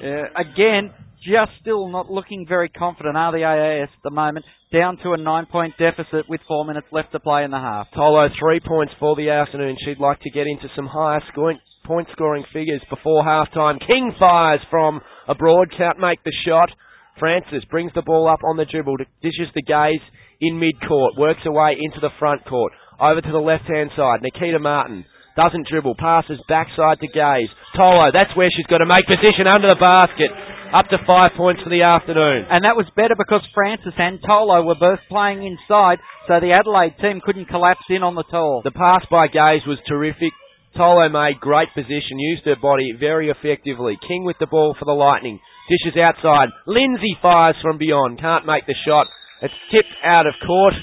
Uh, again, just still not looking very confident are the AIS at the moment. Down to a nine point deficit with four minutes left to play in the half. Tolo, three points for the afternoon. She'd like to get into some higher scoring, point scoring figures before half time. King fires from abroad, can't make the shot. Francis brings the ball up on the dribble, dishes the gaze in mid-court, works away into the front court, over to the left-hand side. Nikita Martin doesn't dribble, passes backside to Gaze. Tolo, that's where she's got to make position under the basket. Up to five points for the afternoon. And that was better because Francis and Tolo were both playing inside, so the Adelaide team couldn't collapse in on the tall. The pass by Gaze was terrific. Tolo made great position, used her body very effectively. King with the ball for the Lightning. Dishes outside. Lindsay fires from beyond. Can't make the shot. It's tipped out of court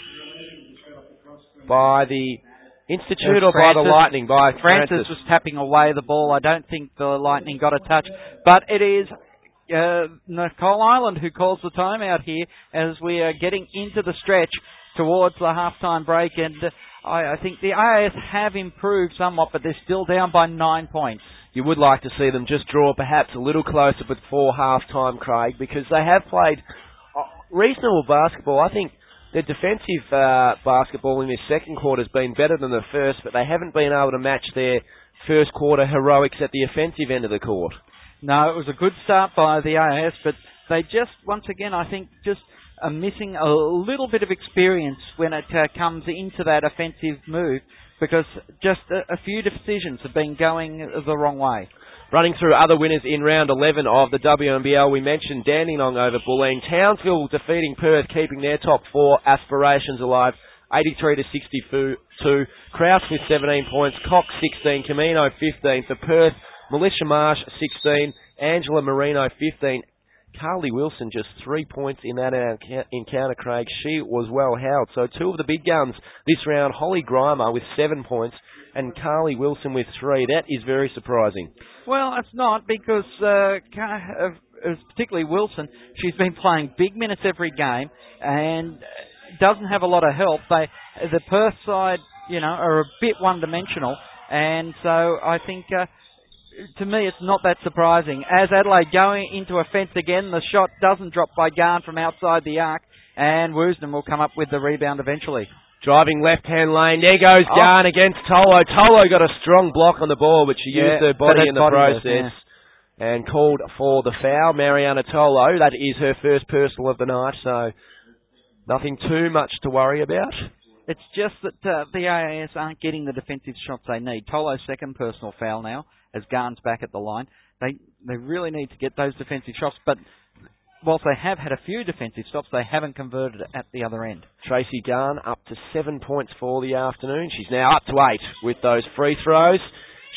by the Institute or by the Lightning? By Francis, Francis was tapping away the ball. I don't think the Lightning got a touch, but it is uh, Nicole Ireland who calls the timeout here as we are getting into the stretch towards the halftime break, and I, I think the AIS have improved somewhat, but they're still down by nine points. You would like to see them just draw perhaps a little closer before halftime, Craig, because they have played reasonable basketball. I think the defensive uh, basketball in this second quarter has been better than the first, but they haven't been able to match their first quarter heroics at the offensive end of the court. No, it was a good start by the AIS, but they just, once again, I think, just are missing a little bit of experience when it uh, comes into that offensive move because just a, a few decisions have been going the wrong way. Running through other winners in round 11 of the WNBL, we mentioned Dandenong over Bulleen. Townsville defeating Perth, keeping their top four aspirations alive. 83 to 62. Crouch with 17 points. Cox 16. Camino 15 for Perth. Melissa Marsh 16. Angela Marino 15. Carly Wilson just three points in that encounter, Craig. She was well held. So two of the big guns this round, Holly Grima with seven points and Carly Wilson with three. That is very surprising. Well, it's not because uh, uh particularly Wilson, she's been playing big minutes every game and doesn't have a lot of help. They, the Perth side, you know, are a bit one-dimensional, and so I think. Uh, to me, it's not that surprising. As Adelaide going into a fence again, the shot doesn't drop by Garn from outside the arc, and Woosnam will come up with the rebound eventually. Driving left-hand lane. There goes oh. Garn against Tolo. Tolo got a strong block on the ball, but she yeah, used her body in the process. Yeah. And called for the foul, Marianna Tolo. That is her first personal of the night, so nothing too much to worry about. It's just that uh, the AIS aren't getting the defensive shots they need. Tolo's second personal foul now as Garn's back at the line. They they really need to get those defensive shots, but whilst they have had a few defensive stops, they haven't converted at the other end. Tracy Garn up to seven points for the afternoon. She's now up to eight with those free throws.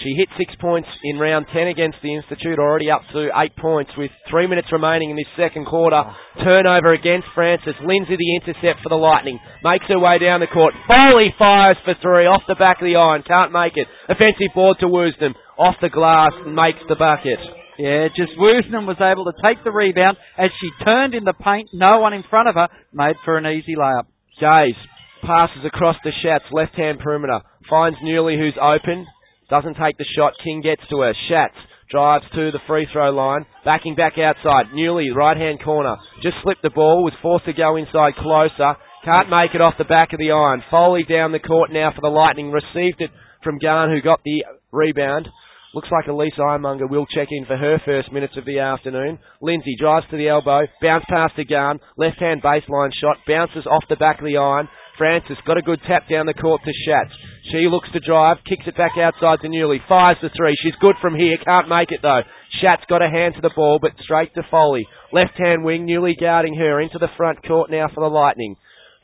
She hit six points in round 10 against the Institute, already up to eight points with three minutes remaining in this second quarter. Turnover against Francis. Lindsay the intercept for the Lightning. Makes her way down the court. Foley fires for three off the back of the iron. Can't make it. Offensive board to Woosnam. Off the glass makes the bucket. Yeah, just Woosnam was able to take the rebound as she turned in the paint. No one in front of her. Made for an easy layup. Gaze passes across the Schatz, left hand perimeter. Finds Newley who's open. Doesn't take the shot. King gets to her. Schatz drives to the free throw line. Backing back outside. Newley, right hand corner. Just slipped the ball. Was forced to go inside closer. Can't make it off the back of the iron. Foley down the court now for the Lightning. Received it from Garn who got the rebound. Looks like Elise Ironmonger will check in for her first minutes of the afternoon. Lindsay drives to the elbow, bounce past the gun, left hand baseline shot, bounces off the back of the iron. Francis got a good tap down the court to Schatz. She looks to drive, kicks it back outside to Newley, fires the three. She's good from here, can't make it though. Schatz got a hand to the ball, but straight to Foley. Left hand wing, Newley guarding her into the front court now for the Lightning.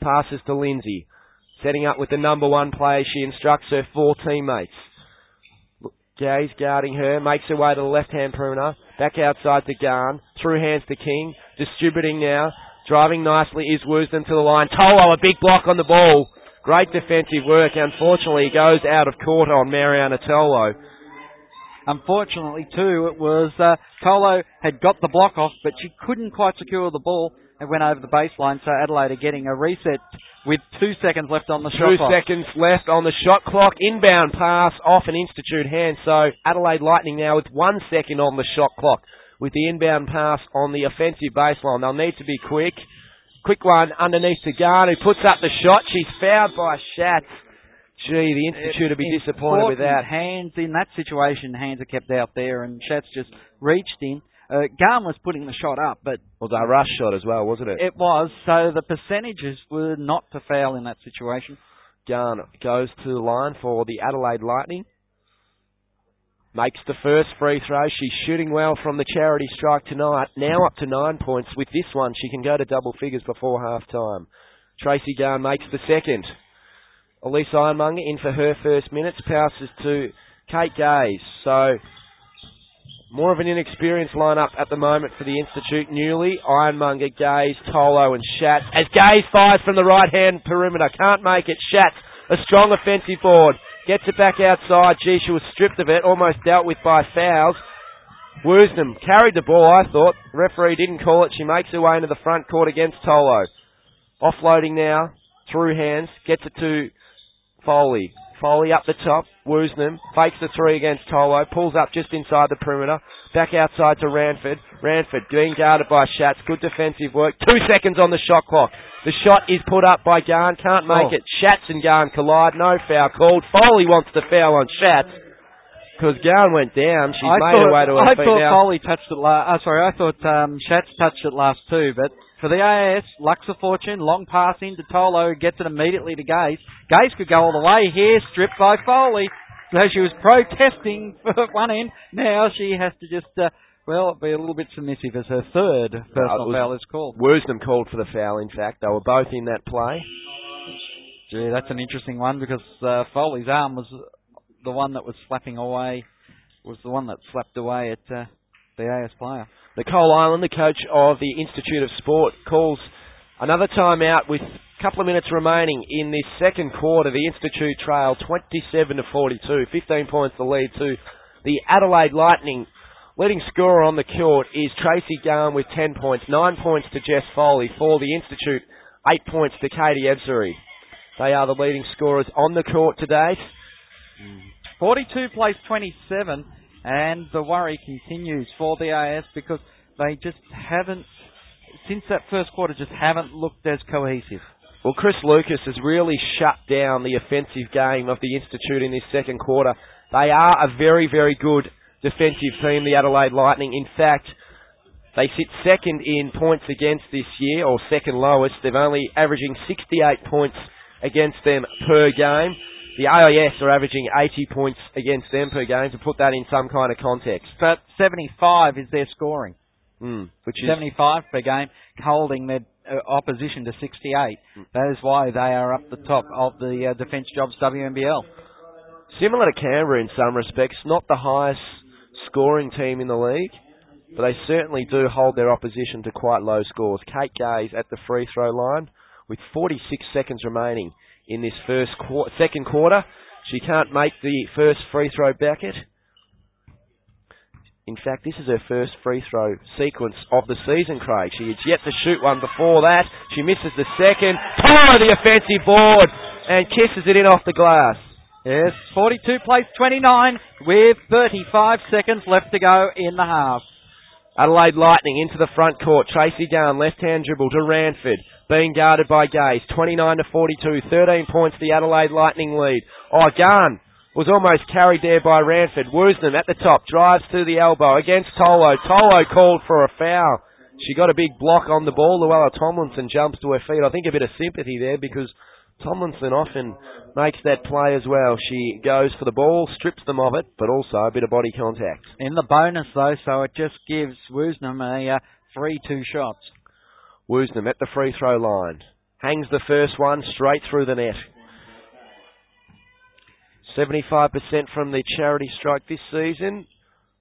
Passes to Lindsay. Setting up with the number one player, she instructs her four teammates. Gaze guarding her, makes her way to the left hand pruner, back outside to Garn, through hands to King, distributing now, driving nicely is Woosnam to the line. Tolo, a big block on the ball. Great defensive work. Unfortunately, he goes out of court on Marianna Tolo. Unfortunately, too, it was uh, Tolo had got the block off, but she couldn't quite secure the ball and went over the baseline. So Adelaide are getting a reset with two seconds left on the shot clock. Two seconds left on the shot clock. Inbound pass off an Institute hand. So Adelaide Lightning now with one second on the shot clock with the inbound pass on the offensive baseline. They'll need to be quick. Quick one underneath to Garn who puts up the shot. She's fouled by Schatz. Gee, the Institute will be disappointed with that. Hands in that situation, hands are kept out there, and Schatz just reached in. Uh, Garn was putting the shot up, but was a rush shot as well, wasn't it? It was. So the percentages were not to foul in that situation. Garn goes to the line for the Adelaide Lightning. Makes the first free throw. She's shooting well from the charity strike tonight. Now up to nine points. With this one, she can go to double figures before half time. Tracy Garn makes the second. Elise Ironmonger in for her first minutes. Passes to Kate Gaze. So more of an inexperienced lineup at the moment for the Institute. Newley, Ironmonger, Gaze, Tolo, and Schatz. As Gaze fires from the right hand perimeter, can't make it. Schatz A strong offensive board. Gets it back outside. Gee, she was stripped of it, almost dealt with by fouls. Woosnam carried the ball, I thought. Referee didn't call it. She makes her way into the front court against Tolo. Offloading now, through hands, gets it to Foley. Foley up the top, Woosnam, fakes the three against Tolo, pulls up just inside the perimeter, back outside to Ranford. Ranford being guarded by Schatz, good defensive work. Two seconds on the shot clock. The shot is put up by Garn, can't make Oh. it. Schatz and Garn collide, no foul called. Foley wants the foul on Schatz because Garn went down. She's I made thought, her way to her I feet thought now. Foley touched it last. Uh, sorry, I thought um, Schatz touched it last too. But for the AIS, Lux of Fortune, long pass into Tolo, gets it immediately to Gaze. Gaze could go all the way here, stripped by Foley. So she was protesting for one end. Now she has to just, uh, well, be a little bit submissive as her third personal was- foul is called. Woosnam called for the foul, in fact. They were both in that play. Gee, that's an interesting one because uh, Foley's arm was the one that was slapping away, was the one that slapped away at uh, the AIS player. Nicole Ireland, the coach of the Institute of Sport, calls another timeout with a couple of minutes remaining in this second quarter. The Institute trail 27 to 42, 15 points the lead to the Adelaide Lightning. Leading scorer on the court is Tracy Garn with 10 points, 9 points to Jess Foley. For the Institute, 8 points to Katie Ebzery. They are the leading scorers on the court today. 42 plays 27, and the worry continues for the AIS because they just haven't, since that first quarter, just haven't looked as cohesive. Well, Chris Lucas has really shut down the offensive game of the Institute in this second quarter. They are a very, very good defensive team, the Adelaide Lightning. In fact, they sit second in points against this year, or second lowest. They're only averaging 68 points against them per game. The AIS are averaging 80 points against them per game, to put that in some kind of context. But 75 is their scoring. Mm, which is 75 per game, holding their uh, opposition to 68. That is why they are up the top of the uh, Defence Jobs WNBL. Similar to Canberra in some respects, not the highest scoring team in the league, but they certainly do hold their opposition to quite low scores. Kate Gaze at the free throw line with 46 seconds remaining in this first quar- second quarter. She can't make the first free throw bucket. In fact, this is her first free throw sequence of the season, Craig. She has yet to shoot one before that. She misses the second. Tyler the offensive board and kisses it in off the glass. Yes, 42 plays 29 with 35 seconds left to go in the half. Adelaide Lightning into the front court. Tracy Garn, left hand dribble to Ranford. Being guarded by Gaze. 29 to 42. 13 points the Adelaide Lightning lead. Oh, Garn was almost carried there by Ranford. Woosnam at the top. Drives to the elbow against Tolo. Tolo called for a foul. She got a big block on the ball. Louella Tomlinson jumps to her feet. I think a bit of sympathy there because Tomlinson often makes that play as well. She goes for the ball, strips them of it, but also a bit of body contact. In the bonus though, so it just gives Woosnam a uh, free two shots. Woosnam at the free throw line. Hangs the first one straight through the net. 75% from the charity strike this season.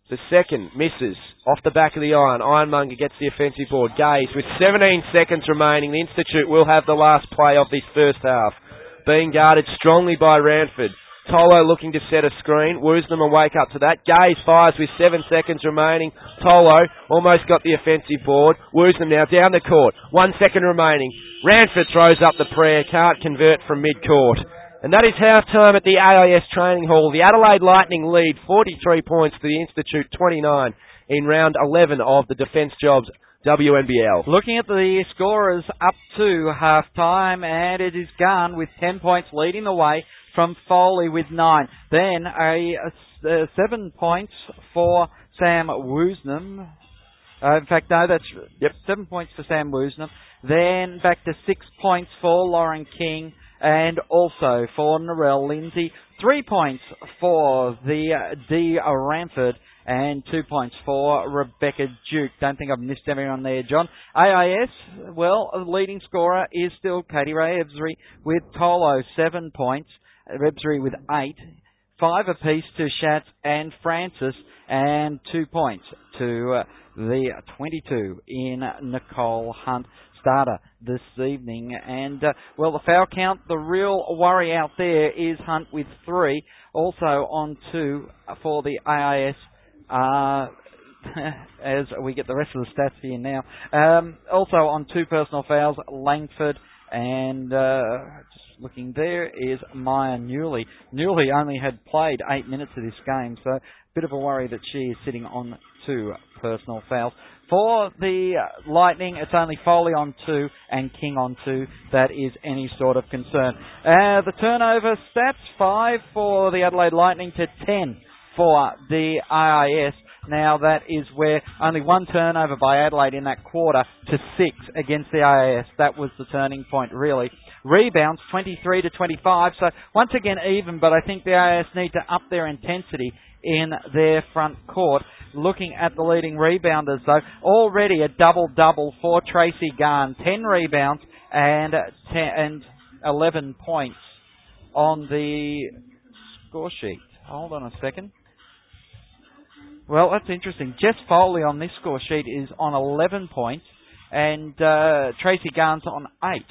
The second misses off the back of the iron. Ironmonger gets the offensive board. Gaze with 17 seconds remaining. The Institute will have the last play of this first half. Being guarded strongly by Ranford. Tolo looking to set a screen. Woosnam will wake up to that. Gaze fires with seven seconds remaining. Tolo almost got the offensive board. Woosnam now down the court. One second remaining. Ranford throws up the prayer. Can't convert from mid-court. And that is half time at the AIS Training Hall. The Adelaide Lightning lead 43 points to the Institute 29 in round 11 of the Defence Jobs WNBL. Looking at the scorers up to half time, and it is Gunn with 10 points leading the way from Foley with 9. Then a, a, a 7 points for Sam Woosnam. Uh, in fact, no, that's Yep. 7 points for Sam Woosnam. Then back to 6 points for Lauren King. And also for Narelle Lindsay, three points for the uh, D. Ranford and two points for Rebecca Duke. Don't think I've missed anyone there, John. AIS, well, the leading scorer is still Katie Ray Ebzery with Tolo, seven points. Ebzery with eight. Five apiece to Schatz and Francis, and two points to uh, the 22 in Nicole Hunt. starter this evening. And, uh, well, the foul count, the real worry out there is Hunt with three. Also on two for the AIS. Uh, as we get the rest of the stats here now. Um, also on two personal fouls, Langford and uh, looking there is Maya Newley. Newley only had played eight minutes of this game, so a bit of a worry that she is sitting on two personal fouls. For the Lightning, it's only Foley on two and King on two. That is any sort of concern. Uh, the turnover stats five for the Adelaide Lightning to ten for the AIS. Now that is where only one turnover by Adelaide in that quarter to six against the AIS. That was the turning point really. Rebounds 23 to 25. So once again even, but I think the AIS need to up their intensity in their front court. Looking at the leading rebounders though, already a double double for Tracy Garn. 10 rebounds and 10, and 11 points on the score sheet. Hold on a second. Well, that's interesting. Jess Foley on this score sheet is on 11 points, and uh, Tracy Garns on 8.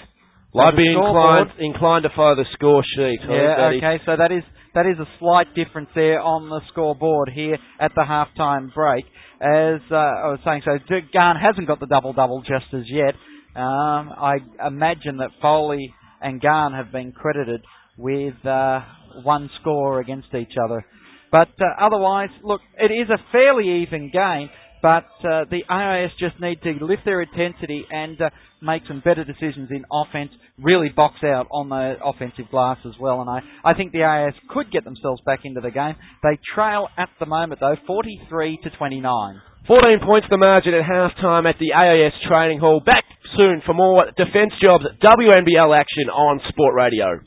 I'd be inclined, inclined to follow the score sheet. Yeah, okay, so that is that is a slight difference there on the scoreboard here at the halftime break. As uh, I was saying, so Garn hasn't got the double double just as yet. Um, I imagine that Foley and Garn have been credited with uh, one score against each other. But uh, otherwise, look, it is a fairly even game. But uh, the AIS just need to lift their intensity and uh, make some better decisions in offense. Really box out on the offensive glass as well. And I, I think the AIS could get themselves back into the game. They trail at the moment though, 43 to 29. 14 points the margin at halftime at the AIS training hall. Back soon for more defence jobs WNBL action on Sport Radio.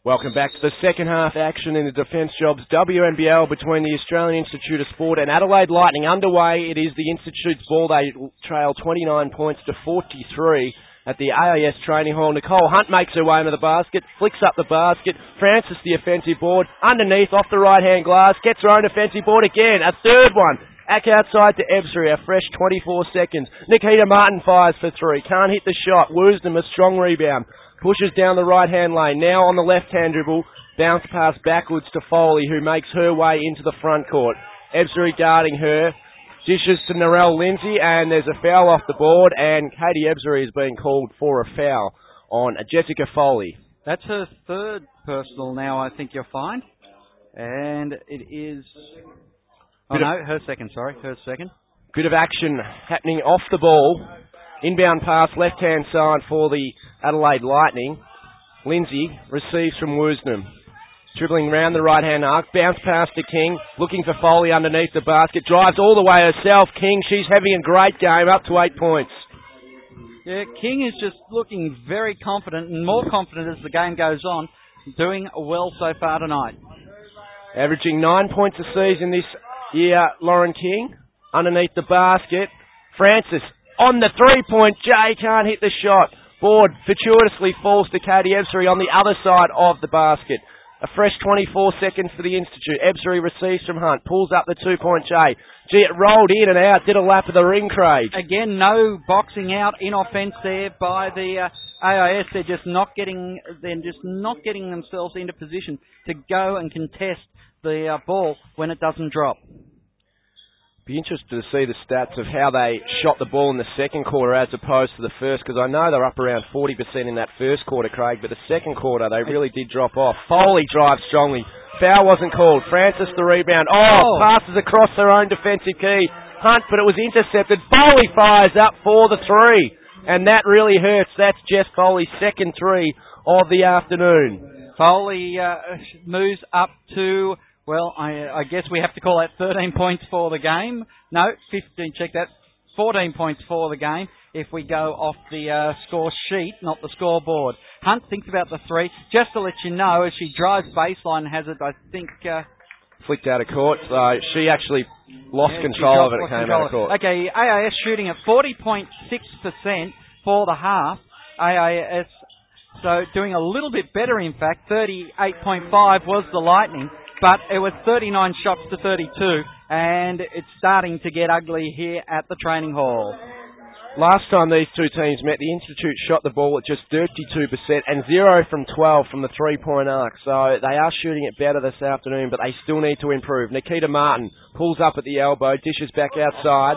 Welcome back to the second half action in the Defence Jobs WNBL between the Australian Institute of Sport and Adelaide Lightning underway. It is the Institute's ball. They trail 29 points to 43 at the AIS training hall. Nicole Hunt makes her way into the basket, flicks up the basket. Francis, the offensive board, underneath off the right hand glass, gets her own offensive board again. A third one. Back outside to Ebzery, a fresh 24 seconds. Nikita Martin fires for three. Can't hit the shot. Woosnam, a strong rebound. Pushes down the right hand lane. Now on the left hand dribble. Bounce pass backwards to Foley, who makes her way into the front court. Ebzery guarding her. Dishes to Narelle Lindsay, and there's a foul off the board, and Katie Ebzery is being called for a foul on Jessica Foley. That's her third personal now, I think you'll find. And it is. Oh, Bit no, her second, sorry, her second. Bit of action happening off the ball. Inbound pass, left hand side for the Adelaide Lightning. Lindsay receives from Woosnam. Dribbling round the right hand arc, bounce pass to King, looking for Foley underneath the basket, drives all the way herself. King, she's having a great game, up to eight points. Yeah, King is just looking very confident and more confident as the game goes on, doing well so far tonight. Averaging nine points a season this year, Lauren King, underneath the basket. Francis on the three point, Jay can't hit the shot. Board fortuitously falls to Katie Ebzery on the other side of the basket. A fresh 24 seconds for the Institute. Ebzery receives from Hunt, pulls up the two-point J. Gee, it rolled in and out, did a lap of the ring, Craig. Again, no boxing out in offence there by the uh, AIS. They're just not getting, they're just not getting themselves into position to go and contest the uh, ball when it doesn't drop. Be interested to see the stats of how they shot the ball in the second quarter as opposed to the first, because I know they're up around 40% in that first quarter, Craig, but the second quarter they really did drop off. Foley drives strongly. Foul wasn't called. Francis the rebound. Oh, oh. passes across their own defensive key. Hunt, but it was intercepted. Foley fires up for the three, and that really hurts. That's Jess Foley's second three of the afternoon. Foley uh, moves up to well, I, I guess we have to call that 13 points for the game. No, 15, check that. 14 points for the game if we go off the uh, score sheet, not the scoreboard. Hunt thinks about the three. Just to let you know, as she drives baseline, has it, I think. Uh, Flicked out of court, so she actually lost yeah, control of it. It came out of court. Okay, AIS shooting at 40.6% for the half. AIS, so doing a little bit better, in fact. 38.5 was the Lightning. But it was 39 shots to 32, and it's starting to get ugly here at the training hall. Last time these two teams met, the Institute shot the ball at just 32% and 0 from 12 from the three-point arc. So they are shooting it better this afternoon, but they still need to improve. Nikita Martin pulls up at the elbow, dishes back outside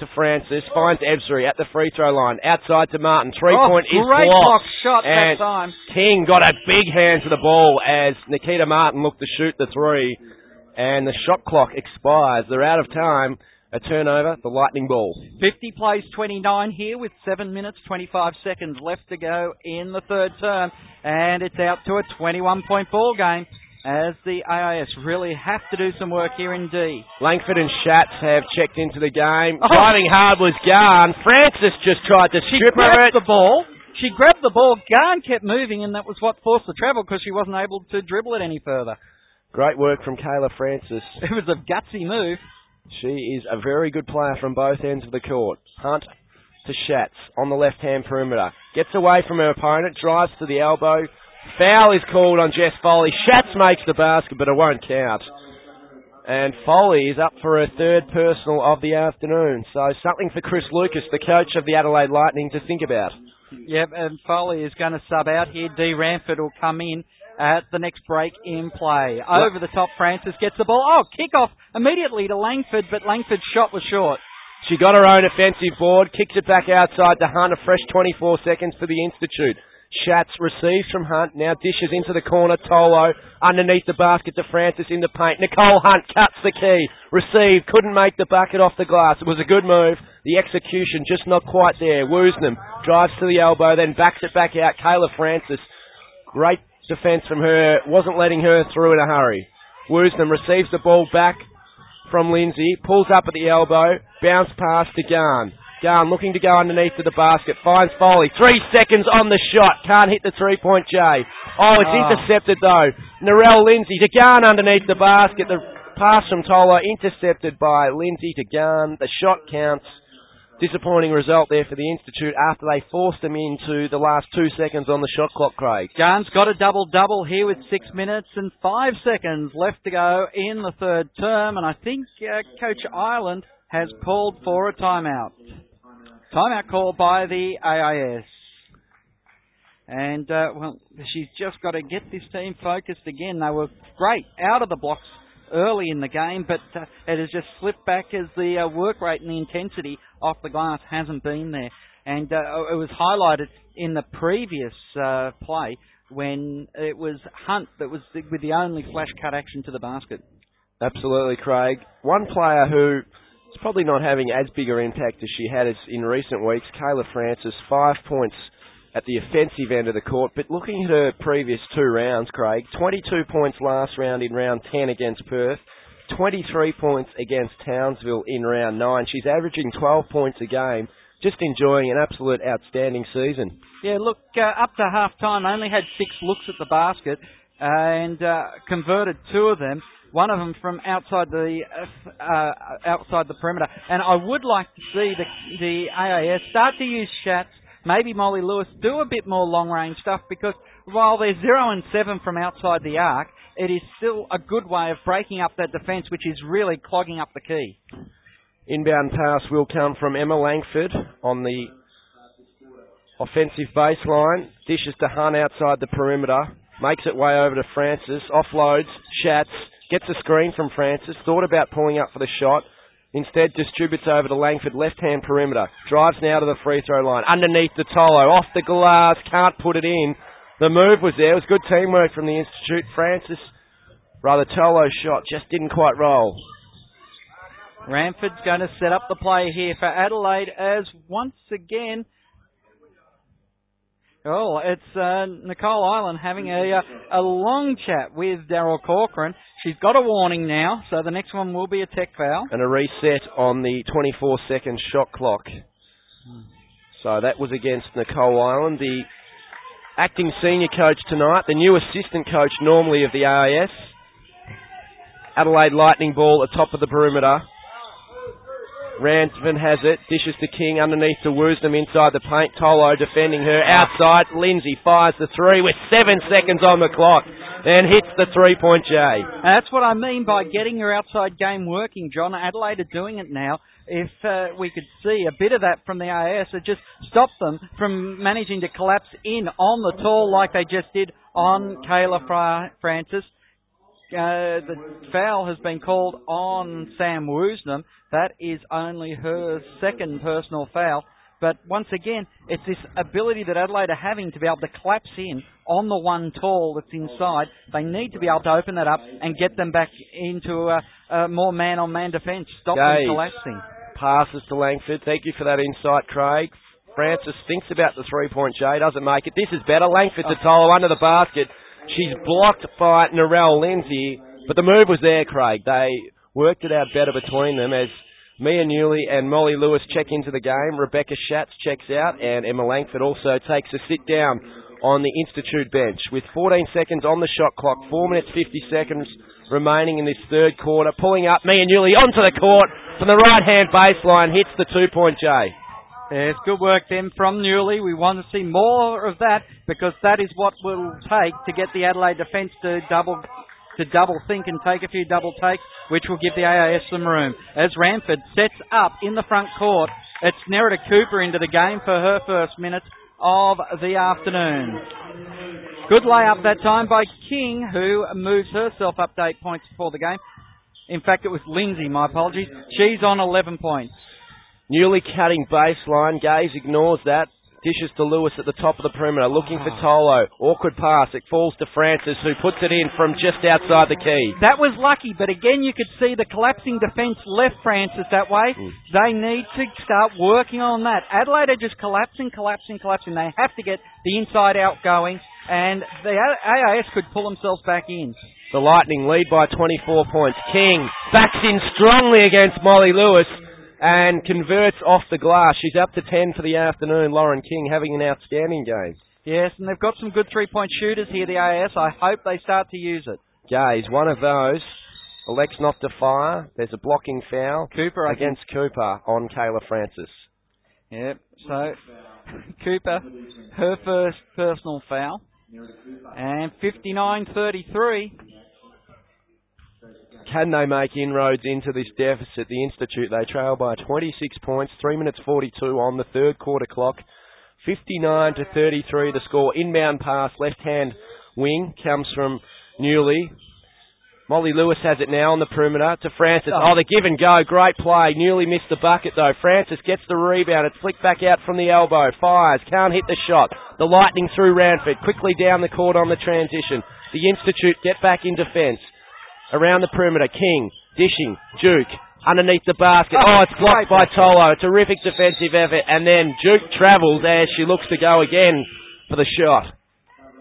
to Francis, finds Ebzery at the free throw line. Outside to Martin. Three-point oh, is great blocked. block shot and that time. King got a big hand to the ball as Nikita Martin looked to shoot the three. And the shot clock expires. They're out of time. A turnover, the lightning ball. 50 plays 29 here with 7 minutes 25 seconds left to go in the third term. And it's out to a 21 point ball game as the AIS really have to do some work here in D. Langford and Schatz have checked into the game. Oh. Driving hard was Garn. Francis just tried to she strip grabbed it. the ball. She grabbed the ball. Garn kept moving, and that was what forced the travel because she wasn't able to dribble it any further. Great work from Kayla Francis. It was a gutsy move. She is a very good player from both ends of the court. Hunt to Schatz on the left-hand perimeter. Gets away from her opponent, drives to the elbow. Foul is called on Jess Foley. Schatz makes the basket, but it won't count. And Foley is up for her third personal of the afternoon. So something for Chris Lucas, the coach of the Adelaide Lightning, to think about. Yep, and Foley is going to sub out here. D. Ranford will come in at the next break in play. Over the top, Francis gets the ball. Oh, kick off immediately to Langford, but Langford's shot was short. She got her own offensive board, kicks it back outside to Hunt, a fresh 24 seconds for the Institute. Schatz receives from Hunt, now dishes into the corner, Tolo underneath the basket to Francis in the paint. Nicole Hunt cuts the key, received, couldn't make the bucket off the glass. It was a good move. The execution just not quite there. Woosnam drives to the elbow, then backs it back out. Kayla Francis, great defence from her, wasn't letting her through in a hurry. Woosnam receives the ball back from Lindsay, pulls up at the elbow, bounce pass to Garn. Garn looking to go underneath to the basket, finds Foley. Three seconds on the shot, can't hit the three point J. Oh, it's oh. intercepted though. Narelle Lindsay to Garn underneath the basket. The pass from Tolo intercepted by Lindsay to Garn. The shot counts. Disappointing result there for the Institute after they forced them into the last two seconds on the shot clock, Craig. Garn's got a double-double here with six minutes and five seconds left to go in the third term, and I think uh, Coach Ireland has called for a timeout. Timeout call by the AIS. And, uh, well, she's just got to get this team focused again. They were great out of the blocks early in the game, but uh, it has just slipped back as the uh, work rate and the intensity off the glass hasn't been there. And uh, it was highlighted in the previous uh, play when it was Hunt that was the, with the only flash cut action to the basket. Absolutely, Craig. One player who is probably not having as big an impact as she had as in recent weeks, Kayla Francis, five points at the offensive end of the court. But looking at her previous two rounds, Craig, 22 points last round in round 10 against Perth, 23 points against Townsville in round 9. She's averaging 12 points a game. Just enjoying an absolute outstanding season. Yeah, look, uh, up to half time, only had six looks at the basket and uh, converted two of them one of them from outside the uh, outside the perimeter. And I would like to see the the AIS start to use Schatz maybe Molly Lewis do a bit more long range stuff because while they're zero and seven from outside the arc, it is still a good way of breaking up that defence, which is really clogging up the key. Inbound pass will come from Emma Langford on the offensive baseline. Dishes to Hunt outside the perimeter. Makes it way over to Francis. Offloads. Schatz. Gets a screen from Francis. Thought about pulling up for the shot. Instead, distributes over to Langford, left-hand perimeter. Drives now to the free throw line. Underneath the Tolo. Off the glass. Can't put it in. The move was there. It was good teamwork from the Institute. Francis, rather Tolo's shot, just didn't quite roll. Ranford's going to set up the play here for Adelaide as once again Oh, it's uh, Nicole Ireland having a uh, a long chat with Daryl Corcoran. She's got a warning now, so the next one will be a tech foul. And a reset on the 24 second shot clock. So that was against Nicole Ireland, the acting senior coach tonight, the new assistant coach normally of the AIS. Adelaide Lightning ball atop of the perimeter. Ransman has it, dishes to King underneath to Woosnam inside the paint. Tolo defending her outside. Lindsay fires the three with seven seconds on the clock and hits the three point J. That's what I mean by getting your outside game working, John. Adelaide are doing it now. if uh, we could see a bit of that from the AIS, it just stopped them from managing to collapse in on the tall like they just did on Kayla Fra- Francis. Uh, the foul has been called on Sam Woosnam. That is only her second personal foul. But once again, it's this ability that Adelaide are having to be able to collapse in on the one tall that's inside. They need to be able to open that up and get them back into a, a more man-on-man defence. Stop Gaze. them collapsing. Passes to Langford. Thank you for that insight, Craig. Francis thinks about the three-point J, doesn't make it. This is better. Langford to Tolo under the basket. She's blocked by Narelle Lindsay, but the move was there, Craig. They worked it out better between them as Mia Newley and Molly Lewis check into the game. Rebecca Schatz checks out, and Emma Langford also takes a sit down on the Institute bench. With 14 seconds on the shot clock, 4 minutes 50 seconds remaining in this third quarter. Pulling up Mia Newley onto the court from the right hand baseline, hits the two point J. Yes, good work then from Newley. We want to see more of that because that is what will take to get the Adelaide defence to double to double think and take a few double takes, which will give the AIS some room. As Ranford sets up in the front court, it's Nerida Cooper into the game for her first minutes of the afternoon. Good layup that time by King, who moves herself up to eight points before the game. In fact, it was Lindsay, my apologies. She's on 11 points. Newley cutting baseline. Gaze ignores that. Dishes to Lewis at the top of the perimeter, looking for Tolo. Awkward pass. It falls to Francis, who puts it in from just outside the key. That was lucky, but again, you could see the collapsing defence left Francis that way. Mm. They need to start working on that. Adelaide are just collapsing, collapsing, collapsing. They have to get the inside out going, and the AIS could pull themselves back in. The Lightning lead by 24 points. King backs in strongly against Molly Lewis and converts off the glass. She's up to 10 for the afternoon. Lauren King having an outstanding game. Yes, and they've got some good three-point shooters here, the AIS. I hope they start to use it. Gaze, one of those. Elects not to fire. There's a blocking foul Cooper against Cooper on Kayla Francis. Yep. So Cooper, her first personal foul, and 59-33. Can they make inroads into this deficit? The Institute, they trail by 26 points, 3 minutes 42 on the third quarter clock. 59 to 33 the score. Inbound pass, left hand wing, comes from Newley. Molly Lewis has it now on the perimeter to Francis. Oh. oh, the give and go. Great play. Newley missed the bucket though. Francis gets the rebound. It's flicked back out from the elbow. Fires. Can't hit the shot. The Lightning through Ranford. Quickly down the court on the transition. The Institute get back in defence. Around the perimeter. King. Dishing. Duke. Underneath the basket. Oh, it's blocked by Tolo. Terrific defensive effort. And then Duke travels as she looks to go again for the shot.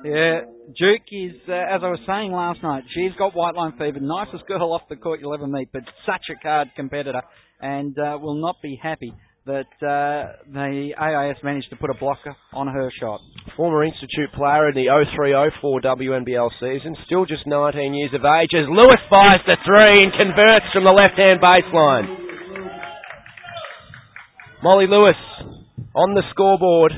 Yeah, Duke is, uh, as I was saying last night, she's got white line fever. Nicest girl off the court you'll ever meet, but such a card competitor, and uh, will not be happy that uh, the AIS managed to put a blocker on her shot. Former Institute player in the 03-04 WNBL season, still just 19 years of age, as Lewis fires the three and converts from the left-hand baseline. Molly Lewis on the scoreboard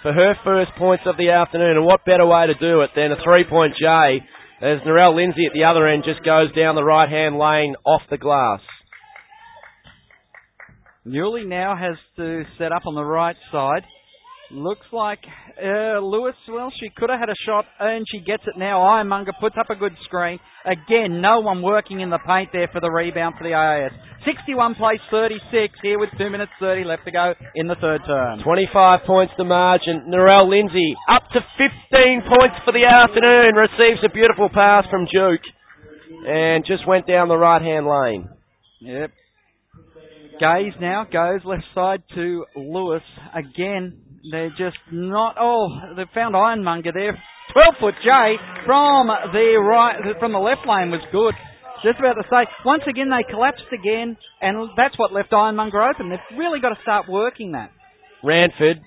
for her first points of the afternoon, and what better way to do it than a three-point J as Narelle Lindsay at the other end just goes down the right-hand lane off the glass. Newley now has to set up on the right side. Looks like uh, Lewis, well, she could have had a shot, and she gets it now. Ironmonger puts up a good screen. Again, no one working in the paint there for the rebound for the AIS. 61 plays 36 here with 2 minutes 30 left to go in the third term. 25 points the margin. Narelle Lindsay up to 15 points for the afternoon. Receives a beautiful pass from Duke and just went down the right hand lane. Yep. Gaze now goes left side to Lewis again. They're just not. Oh, they found Ironmonger there. 12 foot J from the right, from the left lane was good. Just about to say, once again they collapsed again, and that's what left Ironmonger open. They've really got to start working that. Ranford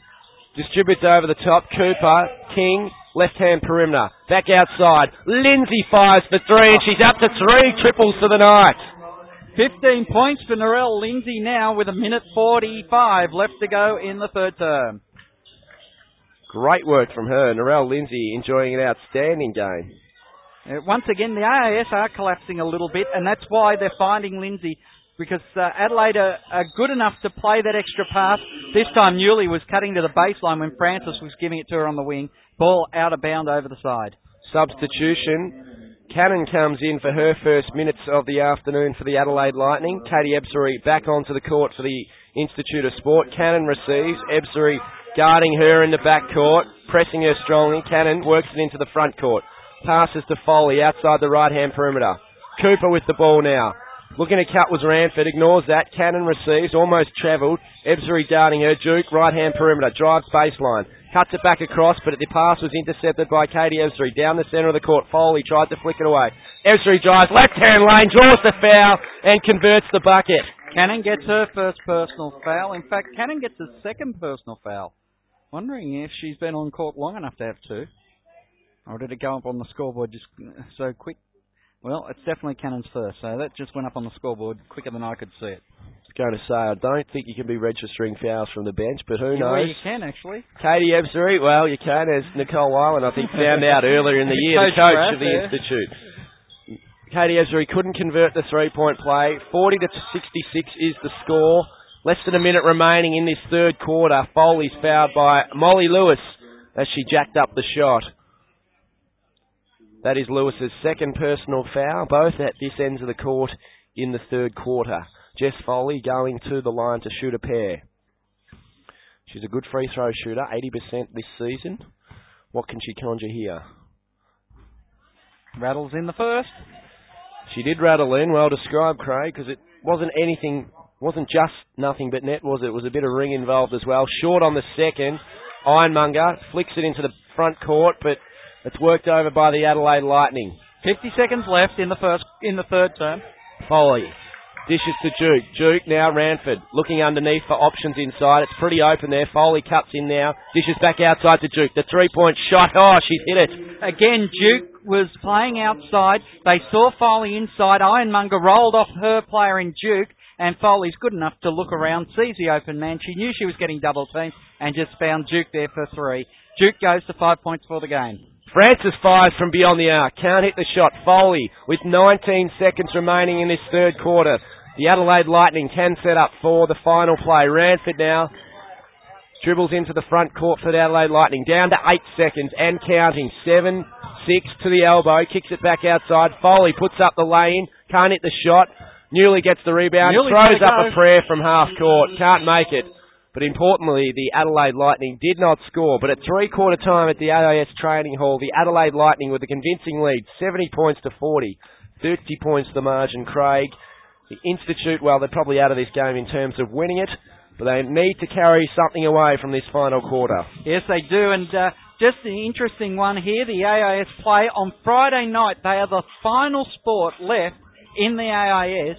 distributes over the top. Cooper, King, left hand perimeter. Back outside. Lindsay fires for three, and she's up to three triples for the night. 15 points for Narelle Lindsay now with a minute 45 left to go in the third term. Great work from her. Narelle Lindsay enjoying an outstanding game. Uh, once again, the AIS are collapsing a little bit, and that's why they're finding Lindsay because uh, Adelaide are, are good enough to play that extra pass. This time Newley was cutting to the baseline when Francis was giving it to her on the wing. Ball out of bound over the side. Substitution. Cannon comes in for her first minutes of the afternoon for the Adelaide Lightning. Katie Ebzery back onto the court for the Institute of Sport. Cannon receives. Ebzery guarding her in the back court, pressing her strongly. Cannon works it into the front court. Passes to Foley outside the right hand perimeter. Cooper with the ball now. Looking to cut was Ranford, ignores that. Cannon receives, almost travelled. Ebzery darting her. Duke, right hand perimeter, drives baseline. Cuts it back across, but the pass was intercepted by Katie Ebzery. Down the centre of the court, Foley tried to flick it away. Ebzery drives left hand lane, draws the foul, and converts the bucket. Cannon gets her first personal foul. In fact, Cannon gets a second personal foul. Wondering if she's been on court long enough to have two. Or did it go up on the scoreboard just so quick? Well, it's definitely Cannon's first, so that just went up on the scoreboard quicker than I could see it. I was going to say, I don't think you can be registering fouls from the bench, but who yeah, knows? Well, you can actually. Katie Ebzery, well, you can, as Nicole Ireland, I think, found out earlier in the year, the coach of the Institute. Katie Ebzery couldn't convert the three-point play. 40 to 66 is the score. Less than a minute remaining in this third quarter. Foley's fouled by Molly Lewis as she jacked up the shot. That is Lewis's second personal foul, both at this end of the court in the third quarter. Jess Foley going to the line to shoot a pair. She's a good free throw shooter, 80% this season. What can she conjure here? Rattles in the first. She did rattle in, well described, Craig, because it wasn't anything, wasn't just nothing but net, was it? It was a bit of ring involved as well. Short on the second. Ironmonger flicks it into the front court, but it's worked over by the Adelaide Lightning. 50 seconds left in the first, in the third term. Foley. Dishes to Duke. Duke now Ranford. Looking underneath for options inside. It's pretty open there. Foley cuts in now. Dishes back outside to Duke. The three point shot. Oh, she's hit it. Again, Duke was playing outside. They saw Foley inside. Ironmonger rolled off her player in Duke. And Foley's good enough to look around, sees the open man. She knew she was getting double teamed and just found Duke there for three. Duke goes to five points for the game. Francis fires from beyond the arc. Can't hit the shot. Foley with 19 seconds remaining in this third quarter. The Adelaide Lightning can set up for the final play. Ranford now dribbles into the front court for the Adelaide Lightning. Down to eight seconds and counting. Seven, six to the elbow. Kicks it back outside. Foley puts up the lane. Can't hit the shot. Newley gets the rebound. Newley's throws up go. a prayer from half court. Can't make it. But importantly, the Adelaide Lightning did not score. But at three quarter time at the AIS training hall, the Adelaide Lightning with a convincing lead, 70 points to 40. 30 points the margin, Craig. The Institute, well, they're probably out of this game in terms of winning it, but they need to carry something away from this final quarter. Yes, they do. And uh, just an interesting one here the AIS play on Friday night. They are the final sport left in the AIS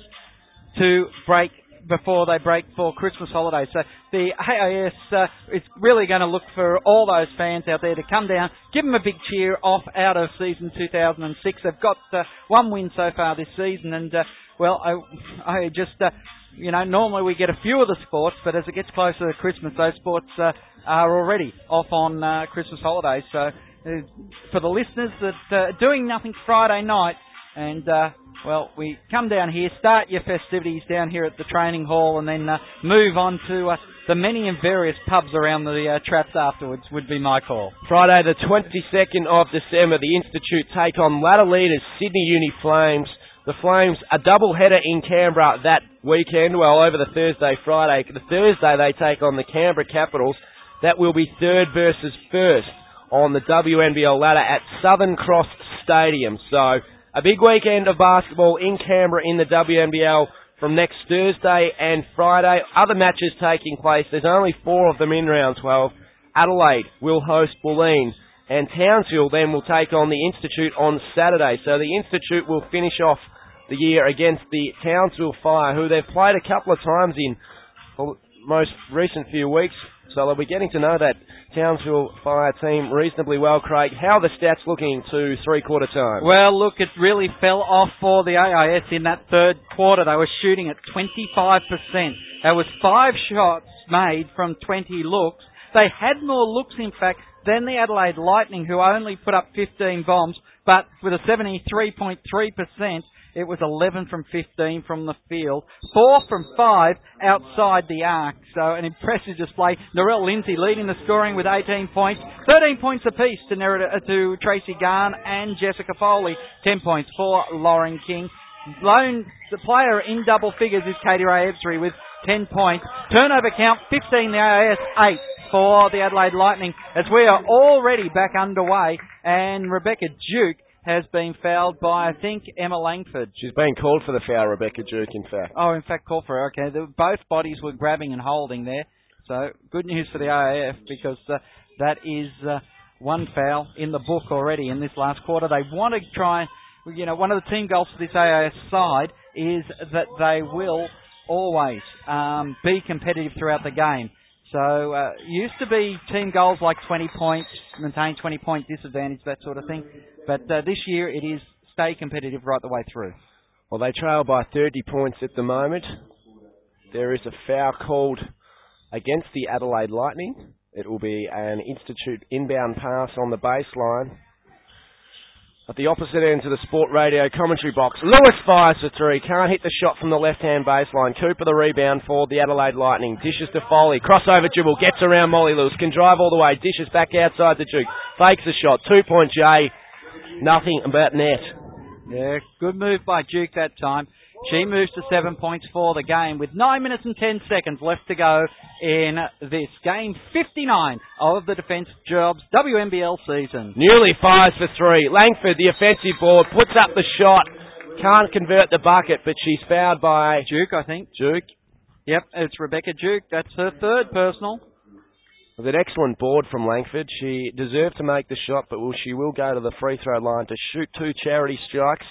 to break before they break for Christmas holidays. So the AIS uh, is really going to look for all those fans out there to come down, give them a big cheer off out of season 2006. They've got uh, one win so far this season, and uh, well, I, I just. Uh, you know, normally we get a few of the sports, but as it gets closer to Christmas, those sports uh, are already off on uh, Christmas holidays. So, uh, for the listeners that uh, are doing nothing Friday night, and uh, well, we come down here, start your festivities down here at the training hall, and then uh, move on to uh, the many and various pubs around the uh, traps afterwards. Would be my call. Friday, the 22nd of December, the Institute take on ladder leaders Sydney Uni Flames. The Flames, a double header in Canberra that weekend, well, over the Thursday, Friday. The Thursday, they take on the Canberra Capitals. That will be third versus first on the WNBL ladder at Southern Cross Stadium. So, a big weekend of basketball in Canberra in the WNBL from next Thursday and Friday. Other matches taking place. There's only four of them in round 12. Adelaide will host Bulleen. And Townsville then will take on the Institute on Saturday. So the Institute will finish off the year against the Townsville Fire, who they've played a couple of times in the most recent few weeks. So they'll be getting to know that Townsville Fire team reasonably well, Craig. How are the stats looking to three quarter time? Well, look, it really fell off for the AIS in that third quarter. They were shooting at 25%. There was five shots made from 20 looks. They had more looks, in fact, than the Adelaide Lightning, who only put up 15 bombs, but with a 73.3%, It was 11 from 15 from the field, 4 from 5 outside the arc. So an impressive display. Narelle Lindsay leading the scoring with 18 points, 13 points apiece to, Nerida, uh, to Tracy Garn and Jessica Foley, 10 points for Lauren King. Lone the player in double figures is Katie Rae Ebzery with 10 points. Turnover count 15, the AIS 8 for the Adelaide Lightning as we are already back underway and Rebecca Duke has been fouled by, I think, Emma Langford. She's been called for the foul, Rebecca Duke, in fact. Oh, in fact, called for her. Okay, the, both bodies were grabbing and holding there. So, good news for the AIS because uh, that is uh, one foul in the book already in this last quarter. They want to try, you know, one of the team goals for this AIS side is that they will always um, be competitive throughout the game. So uh, used to be team goals like 20 points, maintain 20 point disadvantage, that sort of thing. But uh, this year it is stay competitive right the way through. Well, they trail by 30 points at the moment. There is a foul called against the Adelaide Lightning. It will be an Institute inbound pass on the baseline. At the opposite end of the Sport Radio commentary box, Lewis fires for three. Can't hit the shot from the left-hand baseline. Cooper the rebound for the Adelaide Lightning. Dishes to Foley. Crossover dribble. Gets around Molly Lewis. Can drive all the way. Dishes back outside the Duke. Fakes a shot. Two-point J. Nothing about net. Yeah, good move by Duke that time. She moves to seven points for the game with nine minutes and ten seconds left to go in this game 59 of the Defence Jobs WNBL season. Newley fires for three. Langford, the offensive board, puts up the shot. Can't convert the bucket, but she's fouled by Duke, I think. Duke. Yep, it's Rebecca Duke. That's her third personal. With an excellent board from Langford, she deserved to make the shot, but will, she will go to the free throw line to shoot two charity strikes.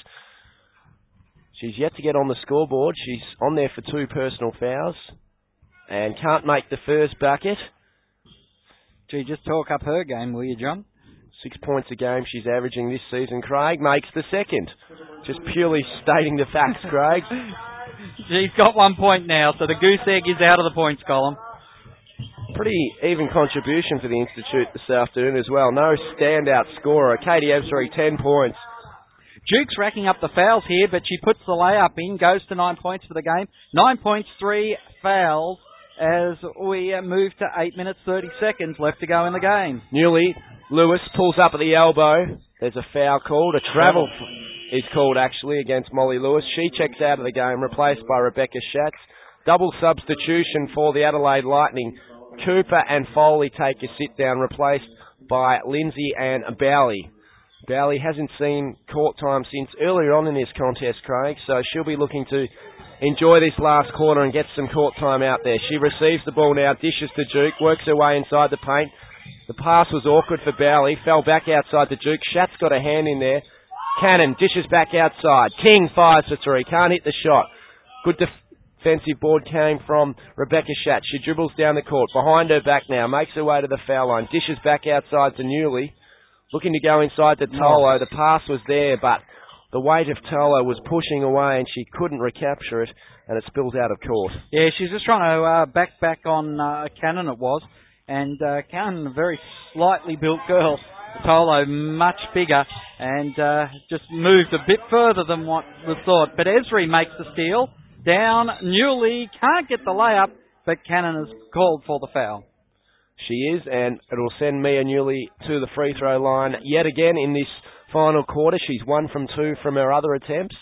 She's yet to get on the scoreboard. She's on there for two personal fouls and can't make the first bucket. Gee, just talk up her game, will you, John? Six points a game she's averaging this season. Craig makes the second. Just purely stating the facts, Craig. She's got one point now, so the goose egg is out of the points column. Pretty even contribution for the Institute this afternoon as well. No standout scorer. Katie Ebzery, 10 points. Duke's racking up the fouls here, but she puts the layup in, goes to nine points for the game. Nine points, three fouls as we move to eight minutes, 30 seconds left to go in the game. Newley, Lewis pulls up at the elbow. There's a foul called. A travel is called actually against Molly Lewis. She checks out of the game, replaced by Rebecca Schatz. Double substitution for the Adelaide Lightning. Cooper and Foley take a sit down, replaced by Lindsay and Bowley. Bowley hasn't seen court time since earlier on in this contest, Craig, so she'll be looking to enjoy this last quarter and get some court time out there. She receives the ball now, dishes to Duke, works her way inside the paint. The pass was awkward for Bowley, fell back outside to Duke. Schatz's got a hand in there. Cannon dishes back outside. King fires for three, can't hit the shot. Good defensive board came from Rebecca Schatz. She dribbles down the court, behind her back now, makes her way to the foul line, dishes back outside to Newley looking to go inside to Tolo. The pass was there, but the weight of Tolo was pushing away and she couldn't recapture it, and it spills out of court. Yeah, she's just trying to uh, back back on uh, Cannon, it was. And uh, Cannon, a very slightly built girl. Tolo, much bigger, and uh, just moved a bit further than what was thought. But Ebzery makes the steal. Down, Newley can't get the layup, but Cannon is called for the foul. She is, and it will send Mia Newley to the free throw line yet again in this final quarter. She's one from two from her other attempts,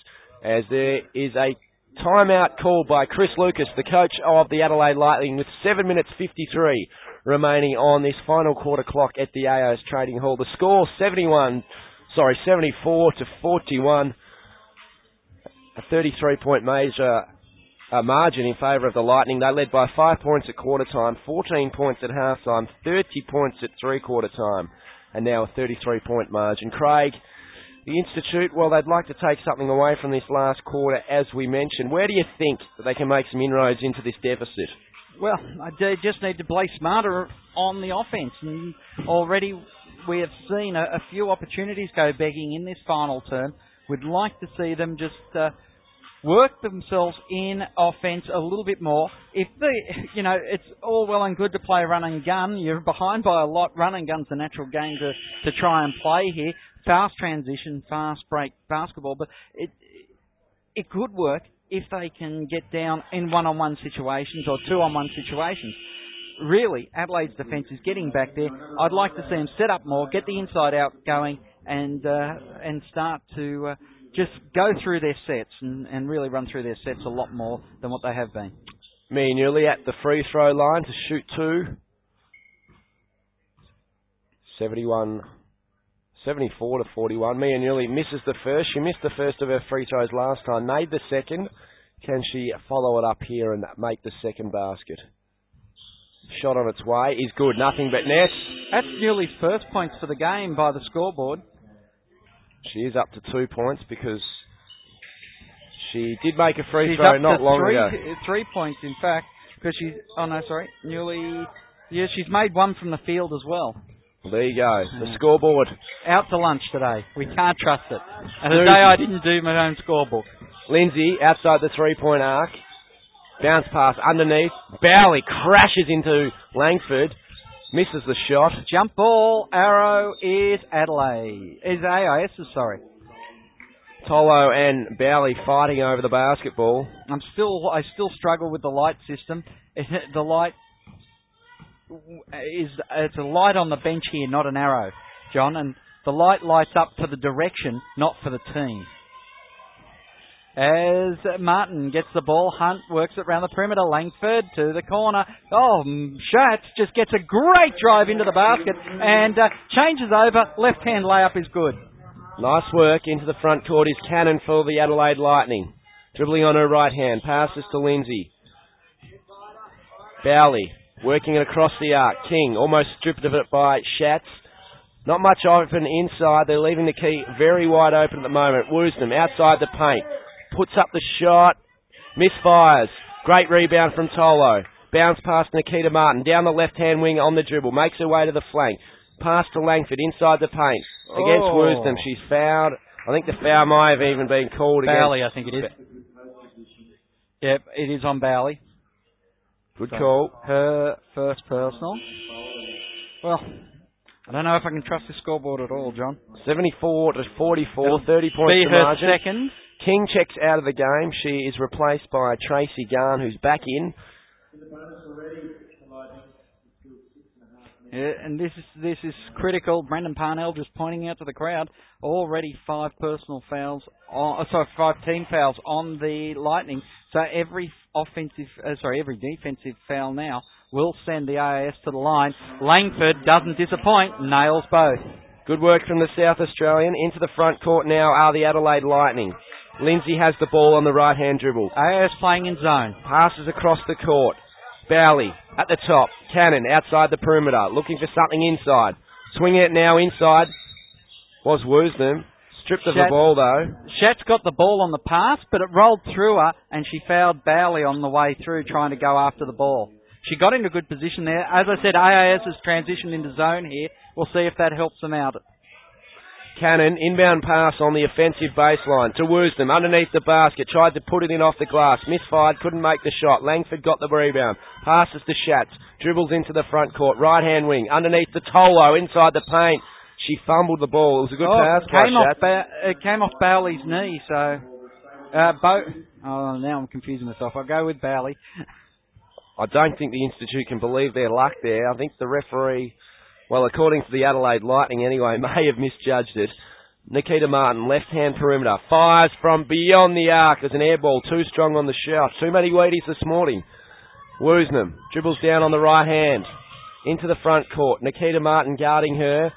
as there is a timeout called by Chris Lucas, the coach of the Adelaide Lightning, with 7 minutes 53 remaining on this final quarter clock at the AIS Training Hall. The score 71, sorry, 74 to 41. A 33 point major uh, margin in favour of the Lightning. They led by five points at quarter time, 14 points at half time, 30 points at three quarter time, and now a 33 point margin. Craig, the Institute, well, they'd like to take something away from this last quarter, as we mentioned. Where do you think that they can make some inroads into this deficit? Well, they just need to play smarter on the offense. And already we have seen a, a few opportunities go begging in this final term. We'd like to see them just uh, work themselves in offense a little bit more. If the, you know, it's all well and good to play run and gun. You're behind by a lot. Run and gun's a natural game to, to try and play here. Fast transition, fast break basketball, but it, it could work if they can get down in one-on-one situations or two-on-one situations. Really, Adelaide's defence is getting back there. I'd like to see them set up more, get the inside out going, and uh, and start to uh, just go through their sets and, and really run through their sets a lot more than what they have been. Mia Newley at the free throw line to shoot two. 71 74 to 41. Mia Newley misses the first. She missed the first of her free throws last time. Made the second. Can she follow it up here and make the second basket? Shot on its way is good. Nothing but net. That's Newley's first points for the game by the scoreboard. She is up to two points because she did make a free she's throw not long three, ago. Three points, in fact, because she's. Oh no, sorry, Newley. Yeah, she's made one from the field as well. There you go. The scoreboard. Out to lunch today. We can't trust it. And the day I didn't do my own scorebook. Lindsay outside the three point arc. Bounce pass underneath. Bowley crashes into Langford. Misses the shot. Jump ball. Arrow is Adelaide. Is AIS, is sorry. Tolo and Bowley fighting over the basketball. I'm still, I still struggle with the light system. the light is it's a light on the bench here, not an arrow, John, and the light lights up for the direction, not for the team. As Martin gets the ball, Hunt works it around the perimeter. Langford to the corner. Oh, Schatz just gets a great drive into the basket and uh, changes over. Left hand layup is good. Nice work into the front court is Cannon for the Adelaide Lightning. Dribbling on her right hand, passes to Lindsay. Bowley Working it across the arc. King almost stripped of it by Schatz. Not much open inside. They're leaving the key very wide open at the moment. Woosnam outside the paint. Puts up the shot. Misfires. Great rebound from Tolo. Bounce past Nikita Martin. Down the left hand wing on the dribble. Makes her way to the flank. Pass to Langford inside the paint. Against oh. Woosnam. She's fouled. I think the foul might have even been called Bowley, against. I think it is. Yep, it is on Bowley. Good so call. Her first personal. Well, I don't know if I can trust the scoreboard at all, John. 74 to 44, It'll 30 points be her margin. second. King checks out of the game. She is replaced by Tracy Garn, who's back in. Yeah, and this is this is critical. Brendan Parnell just pointing out to the crowd already five personal fouls, on, uh, sorry, five team fouls on the Lightning. So every offensive, uh, sorry, every defensive foul now will send the AIS to the line. Langford doesn't disappoint, nails both. Good work from the South Australian. Into the front court now are the Adelaide Lightning. Lindsay has the ball on the right hand dribble. AIS playing in zone. Passes across the court. Bowley at the top. Cannon outside the perimeter, looking for something inside. Swinging it now inside was Woosnam. Stripped of the ball though. Schatz's got the ball on the pass, but it rolled through her and she fouled Bowley on the way through trying to go after the ball. She got into good position there. As I said, AIS has transitioned into zone here. We'll see if that helps them out. Cannon, inbound pass on the offensive baseline to Woosnam, underneath the basket, tried to put it in off the glass, misfired, couldn't make the shot. Langford got the rebound, passes to Schatz, dribbles into the front court, right hand wing, underneath the Tolo, inside the paint. She fumbled the ball. It was a good oh, pass came off ba- It came off Bowley's knee, so... Uh, Bo- oh, now I'm confusing myself. I'll go with Bowley. I don't think the Institute can believe their luck there. I think the referee well, according to the Adelaide Lightning anyway, may have misjudged it. Nikita Martin, left hand perimeter, fires from beyond the arc as an air ball, too strong on the shot. Too many Wheaties this morning. Woosnam dribbles down on the right hand, into the front court. Nikita Martin guarding her,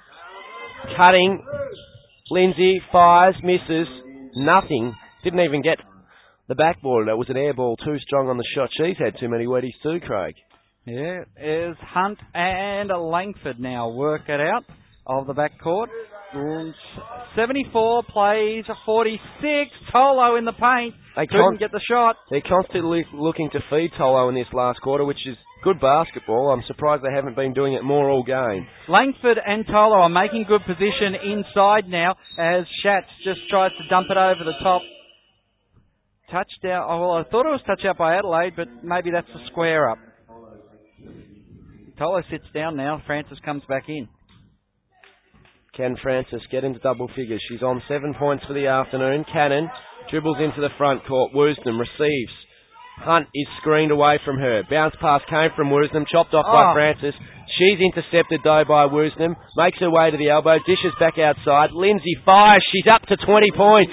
cutting. Lindsay fires, misses, nothing. Didn't even get the backboard. It was an air ball, too strong on the shot. She's had too many Wheaties too, Craig. Yeah, is Hunt and Langford now work it out of the backcourt. 74 plays 46. Tolo in the paint. They couldn't get the shot. They're constantly looking to feed Tolo in this last quarter, which is good basketball. I'm surprised they haven't been doing it more all game. Langford and Tolo are making good position inside now as Schatz just tries to dump it over the top. Touchdown. Oh, well, I thought it was touch out by Adelaide, but maybe that's a square up. Tolo sits down now. Francis comes back in. Can Francis get into double figures? She's on seven points for the afternoon. Cannon Dribbles into the front court. Woosnam receives. Hunt is screened away from her. Bounce pass came from Woosnam, chopped off by Oh. Francis. She's intercepted though by Woosnam. Makes her way to the elbow. Dishes back outside. Lindsay fires. She's up to 20 points.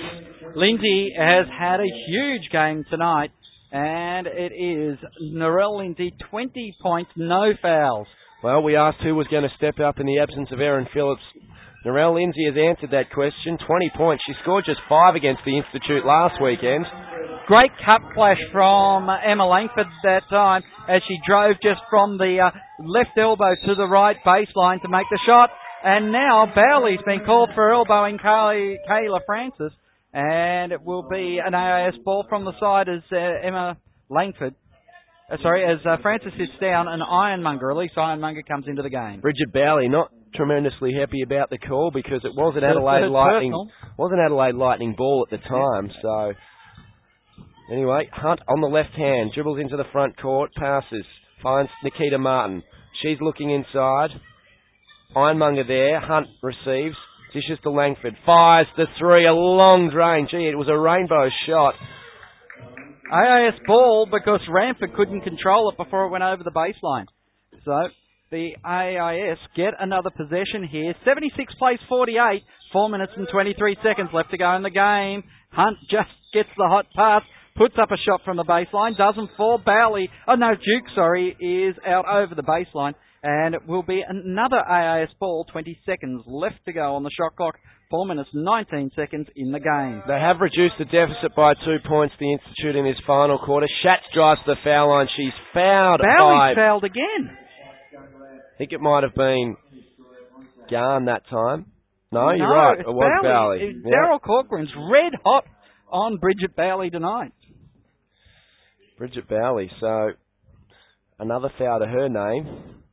Lindsay has had a huge game tonight, and it is Narelle Lindsay, 20 points, no fouls. Well, we asked who was going to step up in the absence of Erin Phillips. Narelle Lindsay has answered that question. 20 points. She scored just five against the Institute last weekend. Great cut flash from Emma Langford that time as she drove just from the uh, left elbow to the right baseline to make the shot. And now Bowley's been called for elbowing Kay- Kayla Francis, and it will be an AIS ball from the side as uh, Emma Langford. Uh, sorry, as uh, Francis sits down, an Ironmonger, Elise Ironmonger comes into the game. Bridget Bowley not tremendously happy about the call because it was an It's- Adelaide Lightning personal. was an Adelaide Lightning ball at the time. So anyway, Hunt on the left hand dribbles into the front court, passes, finds Nikita Martin. She's looking inside. Ironmonger there. Hunt receives. Dishes to Langford. Fires the three. A long drain. Gee, it was a rainbow shot. AIS ball because Ranford couldn't control it before it went over the baseline. So the AIS get another possession here. 76 plays 48. Four minutes and 23 seconds left to go in the game. Hunt just gets the hot pass, puts up a shot from the baseline, doesn't fall. Bowley, oh no, Duke, sorry, is out over the baseline. And it will be another AIS ball. 20 seconds left to go on the shot clock. Four minutes 19 seconds in the game. They have reduced the deficit by two points, the Institute, in this final quarter. Schatz drives to the foul line. She's fouled Bowley by, fouled again. I think it might have been Garn that time. No, you're right. It was Bowley. Bowley. Yeah. Daryl Corcoran's red hot on Bridget Bowley tonight. Bridget Bowley. So another foul to her name.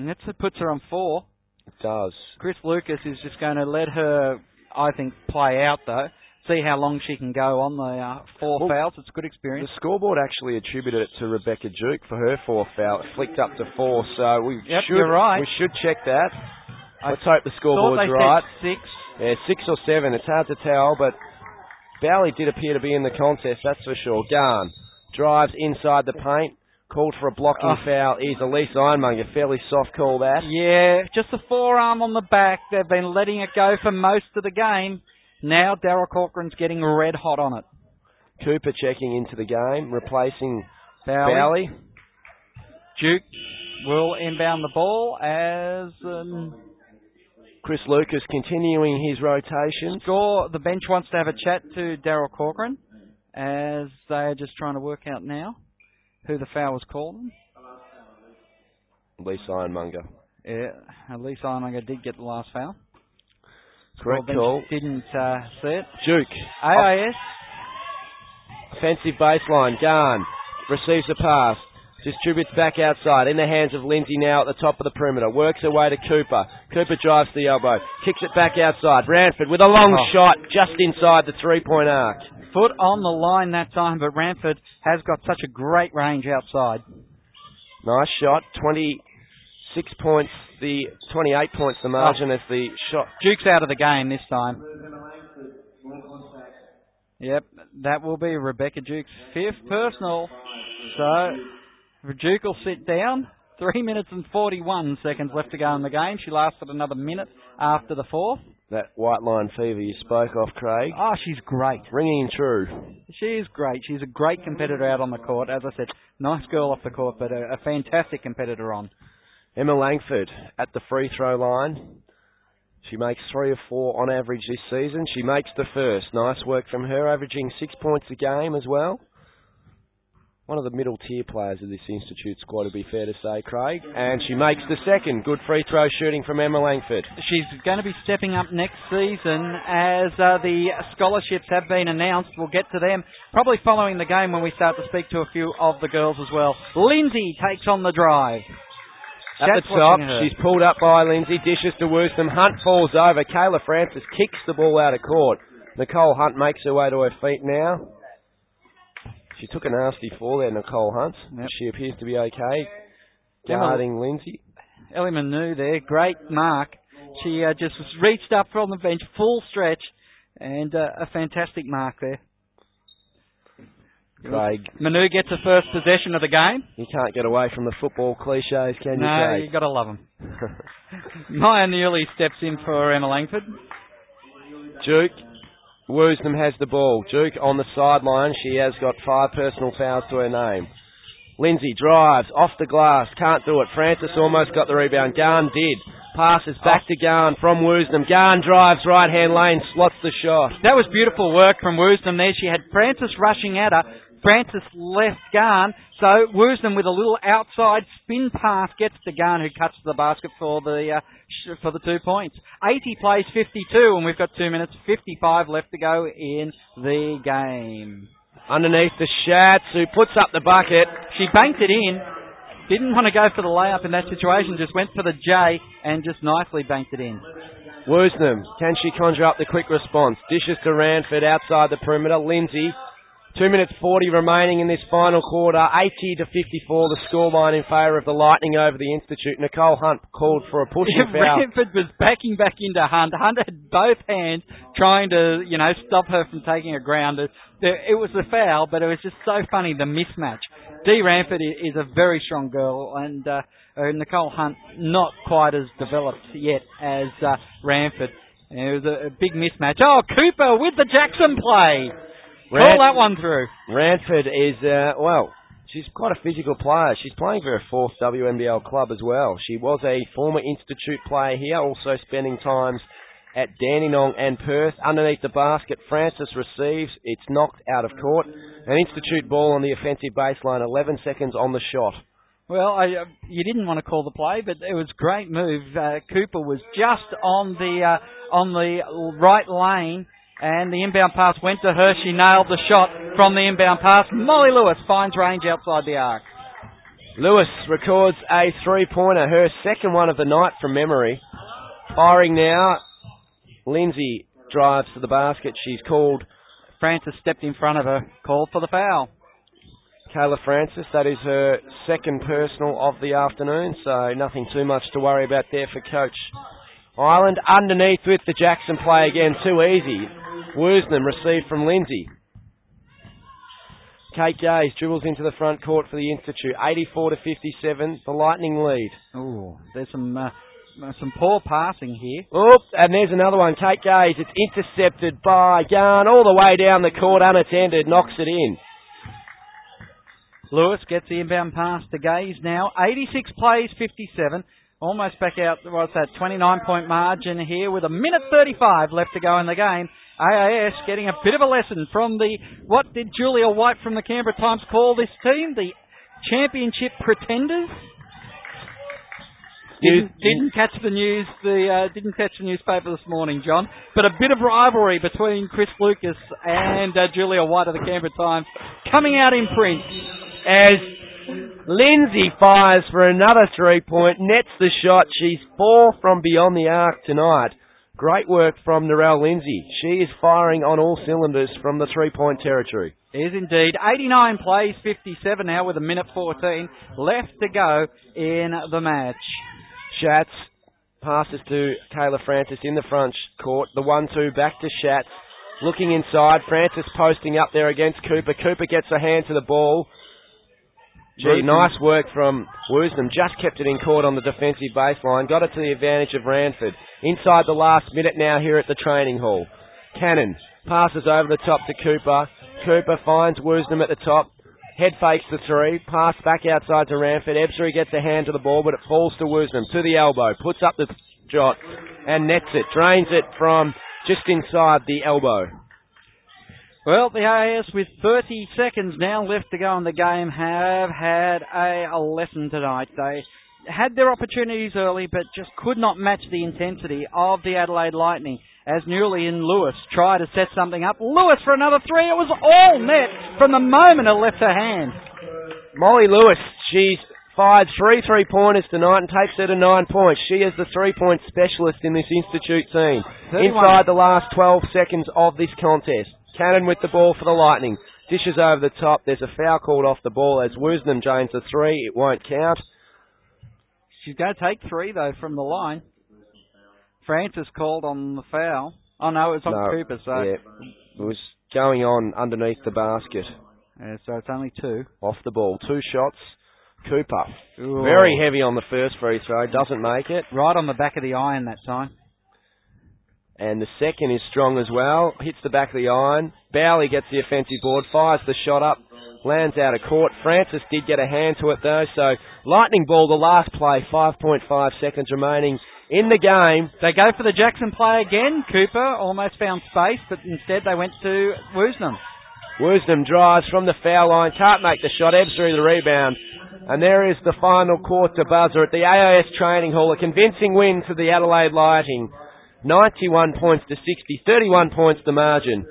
And that puts her on four. It does. Chris Lucas is just going to let her, I think, play out though. See how long she can go on the uh, four Well, fouls. It's a good experience. The scoreboard actually attributed it to Rebecca Duke for her four foul. It flicked up to four, so we Yep, should right. we should check that. I Let's hope the scoreboard's right. six. Yeah, six or seven. It's hard to tell, but Bowley did appear to be in the contest, that's for sure. Garn drives inside the paint. Called for a blocking Oh. foul is Elise Ironmonger. Fairly soft call that. Yeah, just a forearm on the back. They've been letting it go for most of the game. Now Daryl Corcoran's getting red hot on it. Cooper checking into the game, replacing Bowley. Bowley. Duke will inbound the ball as um, Chris Lucas continuing his rotation. score. The bench wants to have a chat to Daryl Corcoran as they're just trying to work out now who the foul was called. on. Elise Ironmonger. Yeah, at least Ironmonger did get the last foul. Correct call. Didn't uh, see it. Duke. AIS. Offensive baseline. Garn receives a pass. Distributes back outside in the hands of Lindsay now at the top of the perimeter. Works her way to Cooper. Cooper drives the elbow. Kicks it back outside. Ranford with a long Oh. shot just inside the three point arc. Foot on the line that time, but Ranford has got such a great range outside. Nice shot. 26 points, the 28 points the oh. margin as the shot. Duke's out of the game this time. Yep, that will be Rebecca Duke's fifth personal. So, Duke will sit down. Three minutes and 41 seconds left to go in the game. She lasted another minute after the fourth. That white line fever you spoke of, Craig. Oh, she's great. Ringing true. She is great. She's a great competitor out on the court. As I said, nice girl off the court, but a, a fantastic competitor on. Emma Langford at the free throw line. She makes three or four on average this season. She makes the first. Nice work from her, averaging six points a game as well. One of the middle tier players of this Institute squad, to be fair to say, Craig. And she makes the second. Good free throw shooting from Emma Langford. She's going to be stepping up next season as uh, the scholarships have been announced. We'll get to them probably following the game when we start to speak to a few of the girls as well. Lindsay takes on the drive. At the top, she's pulled up by Lindsay, dishes to Woosnam. Hunt falls over. Kayla Francis kicks the ball out of court. Nicole Hunt makes her way to her feet now. She took a nasty fall there, Nicole Hunt. Yep. She appears to be okay. Emma- Guarding Lindsay. Ellie Manu there, great mark. She uh, just reached up from the bench, full stretch, and uh, a fantastic mark there. Craig. Manu gets a first possession of the game. You can't get away from the football cliches, can you, No, Craig? you got to love them. Mia Newley steps in for Emma Langford. Duke. Woosnam has the ball. Duke on the sideline. She has got five personal fouls to her name. Lindsay drives off the glass. Can't do it. Francis almost got the rebound. Garn did. Passes back to Garn from Woosnam. Garn drives right hand lane. Slots the shot. That was beautiful work from Woosnam there. She had Francis rushing at her. Francis left Garn, so Woosnam with a little outside spin pass gets to Garn, who cuts the basket for the uh, for the two points. 80 plays 52, and we've got two minutes 55 left to go in the game. Underneath the Schatz, who puts up the bucket. She banked it in. Didn't want to go for the layup in that situation, just went for the J and just nicely banked it in. Woosnam, can she conjure up the quick response? Dishes to Ranford outside the perimeter. Lindsay, two minutes 40 remaining in this final quarter. 80 to 54, the scoreline in favour of the Lightning over the Institute. Nicole Hunt called for a push pushing foul. Ranford was backing back into Hunt. Hunt had both hands trying to, you know, stop her from taking a ground. It it was a foul, but it was just so funny, the mismatch. Dee Ranford is a very strong girl, and uh, Nicole Hunt not quite as developed yet as uh, Ranford. And It was a, a big mismatch. Oh, Cooper with the Jackson play. Ran- Call that one through. Ranford is, uh, well, she's quite a physical player. She's playing for her fourth WNBL club as well. She was a former Institute player here, also spending times at Dandenong and Perth. Underneath the basket, Francis receives. It's knocked out of court. An Institute ball on the offensive baseline, 11 seconds on the shot. Well, I, uh, you didn't want to call the play, but it was a great move. Uh, Cooper was just on the uh, on the right lane, and the inbound pass went to her. She nailed the shot from the inbound pass. Molly Lewis finds range outside the arc. Lewis records a three-pointer, her second one of the night from memory. Firing now. Lindsay drives to the basket. She's called Francis stepped in front of her, called for the foul. Kayla Francis. That is her second personal of the afternoon, so nothing too much to worry about there for Coach Ireland. Underneath with the Jackson play again, too easy. Woosnam received from Lindsay. Kate Gaze dribbles into the front court for the Institute. 84 to 57, the Lightning lead. Ooh, there's some uh, some poor passing here. Oop, and there's another one. Kate Gaze. It's intercepted by Garn all the way down the court, unattended, knocks it in. Lewis gets the inbound pass to Gaze now. 86 plays, 57. Almost back out, what's that, 29 point margin here with a minute 35 left to go in the game. AIS getting a bit of a lesson from the, what did Julia White from the Canberra Times call this team? The championship pretenders? Didn't, didn't catch the news, the uh, didn't catch the newspaper this morning, John. But a bit of rivalry between Chris Lucas and uh, Julia White of the Canberra Times coming out in print. as Lindsay fires for another three point, nets the shot. She's four from beyond the arc tonight. Great work from Narelle Lindsay. She is firing on all cylinders from the three point territory. Is indeed 89 plays, 57 now with a minute 14 left to go in the match. Schatz passes to Kayla Francis in the front court. The one two back to Schatz. Looking inside, Francis posting up there against Cooper. Cooper gets a hand to the ball. Gee, nice work from Woosnam. Just kept it in court on the defensive baseline. Got it to the advantage of Ranford. Inside the last minute now here at the training hall. Cannon passes over the top to Cooper. Cooper finds Woosnam at the top. Head fakes the three. Pass back outside to Ranford. Ebzery gets a hand to the ball, but it falls to Woosnam. To the elbow. Puts up the shot and nets it. Drains it from just inside the elbow. Well, the AIS with 30 seconds now left to go in the game have had a, a lesson tonight. They had their opportunities early, but just could not match the intensity of the Adelaide Lightning. As Newley and Lewis try to set something up. Lewis for another three. It was all net from the moment it left her hand. Molly Lewis, she's fired three three pointers tonight and takes her to nine points. She is the three point specialist in this Institute team. 31. Inside the last 12 seconds of this contest. Cannon with the ball for the Lightning. Dishes over the top. There's a foul called off the ball as Woosnam drains the three. It won't count. She's going to take three though from the line. Francis called on the foul. Oh no, it was on No, Cooper. So Yeah, it was going on underneath the basket. Yeah, so it's only two. Off the ball. Two shots. Cooper. Ooh. Very heavy on the first free throw. Doesn't make it. Right on the back of the iron that time. And the second is strong as well. Hits the back of the iron. Bowley gets the offensive board. Fires the shot up. Lands out of court. Francis did get a hand to it though. So lightning ball the last play. 5.5 seconds remaining in the game. They go for the Jackson play again. Cooper almost found space, but instead they went to Woosnam. Woosnam drives from the foul line. Can't make the shot. Ebbs through the rebound. And there is the final quarter buzzer at the AIS Training Hall. A convincing win for the Adelaide Lightning. 91 points to 60. 31 points the margin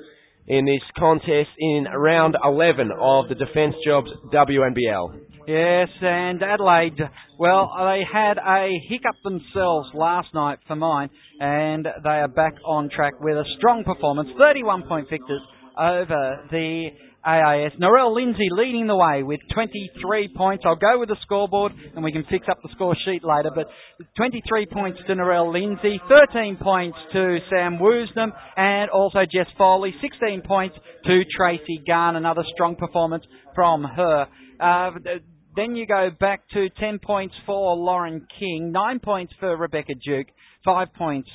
in this contest in round 11 of the Defence Jobs WNBL. Yes, and Adelaide, well, they had a hiccup themselves last night for mine, and they are back on track with a strong performance, 31 point victors over the AIS. Narelle Lindsay leading the way with 23 points. I'll go with the scoreboard and we can fix up the score sheet later, but 23 points to Narelle Lindsay, 13 points to Sam Woosnam, and also Jess Foley, 16 points to Tracy Garn. Another strong performance from her. Uh, then you go back to 10 points for Lauren King, 9 points for Rebecca Duke, 5 points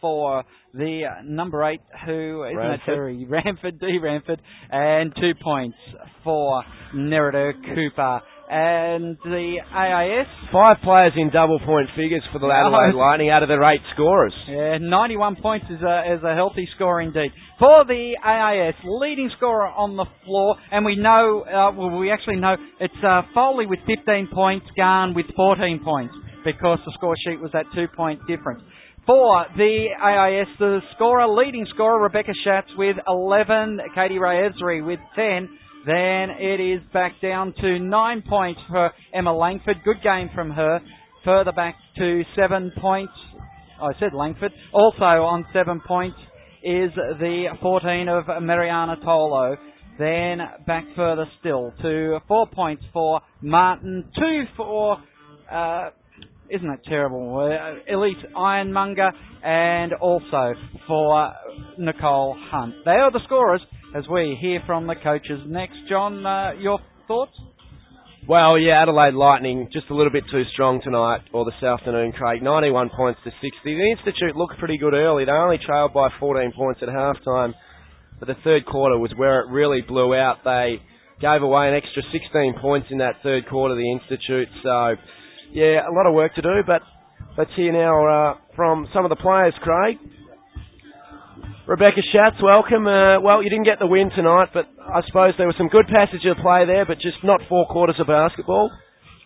for the number 8, who isn't Ranford. that Terry Ranford, D. Ranford, and 2 points for Nerida Cooper. And the AIS, Five players in double point figures for the Adelaide Lightning out of their eight scorers. yeah, 91 points is a, is a healthy score indeed. For the AIS, leading scorer on the floor, and we know, uh, well, we actually know it's uh, Foley with 15 points, Garn with 14 points, because the score sheet was that two point difference. For the AIS, the scorer, leading scorer, Rebecca Schatz with 11, Katie Rae Ebzery with 10, then it is back down to 9 points for Emma Langford. Good game from her. Further back to 7 points. I said Langford. Also on 7 points is the 14 of Marianna Tolo. Then back further still to 4 points for Martin. 2 for, uh, isn't that terrible? Uh, Elise Ironmonger and also for Nicole Hunt. They are the scorers as we hear from the coaches. Next, John, uh, your thoughts? Well, yeah, Adelaide Lightning just a little bit too strong tonight, or this afternoon, Craig. 91 points to 60. The Institute looked pretty good early. They only trailed by 14 points at halftime, but the third quarter was where it really blew out. They gave away an extra 16 points in that third quarter, the Institute. So, yeah, a lot of work to do, but let's hear now uh, from some of the players, Craig. Rebecca Schatz, welcome. Uh, well, you didn't get the win tonight, but I suppose there was some good passage of play there, but just not four quarters of basketball.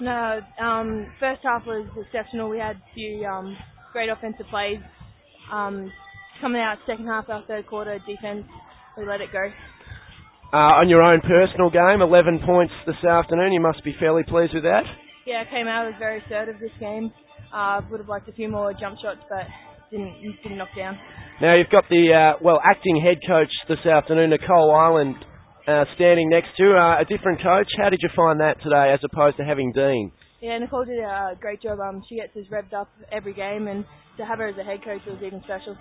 No, um, first half was exceptional. We had a few um, great offensive plays. Um, coming out second half, our third quarter defense, we let it go. Uh, on your own personal game, 11 points this afternoon. You must be fairly pleased with that. Yeah, I came out, was very assertive this game. Uh, would have liked a few more jump shots, but didn't didn't knock down. Now you've got the uh, well acting head coach this afternoon, Nicole Ireland, uh, standing next to. Uh, a different coach. How did you find that today, as opposed to having Dean? Yeah, Nicole did a great job. Um, she gets us revved up every game, and to have her as a head coach was even special.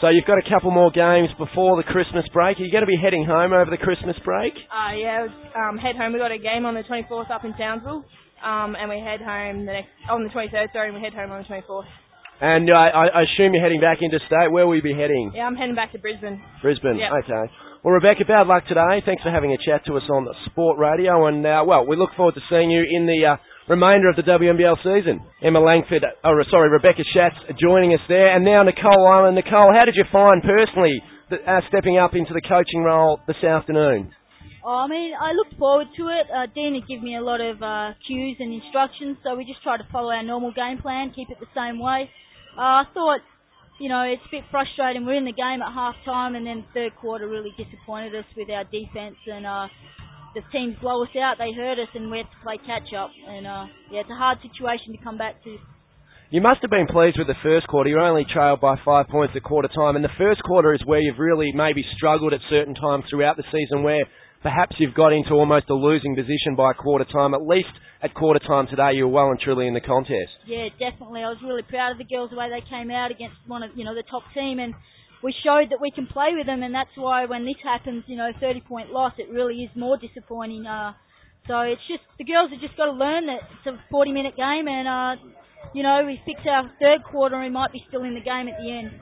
So you've got a couple more games before the Christmas break. Are you going to be heading home over the Christmas break? Uh, yeah, um, head home. We've got a game on the 24th up in Townsville, um, and we head home the next on the 23rd. Sorry, and we head home on the 24th. And uh, I, I assume you're heading back into state. Where will you be heading? Yeah, I'm heading back to Brisbane. Brisbane. Yep. Okay. Well, Rebecca, bad luck today. Thanks for having a chat to us on the Sport Radio, and uh, well, we look forward to seeing you in the uh, remainder of the WNBL season. Emma Langford, oh, sorry, Rebecca Schatz joining us there, and now Nicole Ireland. Nicole, how did you find personally the, uh, stepping up into the coaching role this afternoon? Oh, I mean, I looked forward to it. Uh, Dean had given me a lot of uh, cues and instructions, so we just tried to follow our normal game plan, keep it the same way. Uh, I thought, you know, it's a bit frustrating. We're in the game at half time, and then third quarter really disappointed us with our defense, and uh, the teams blow us out. They hurt us, and we had to play catch up. And uh, yeah, it's a hard situation to come back to. You must have been pleased with the first quarter. You only trailed by five points at quarter time, and the first quarter is where you've really maybe struggled at certain times throughout the season where perhaps you've got into almost a losing position by quarter time. At least at quarter time today, you were well and truly in the contest. Yeah, definitely. I was really proud of the girls the way they came out against one of you know the top team, and we showed that we can play with them, and that's why when this happens, you know, 30 point loss, it really is more disappointing. Uh, so it's just the girls have just got to learn that it's a 40 minute game, and uh, you know, we fix our third quarter, and we might be still in the game at the end.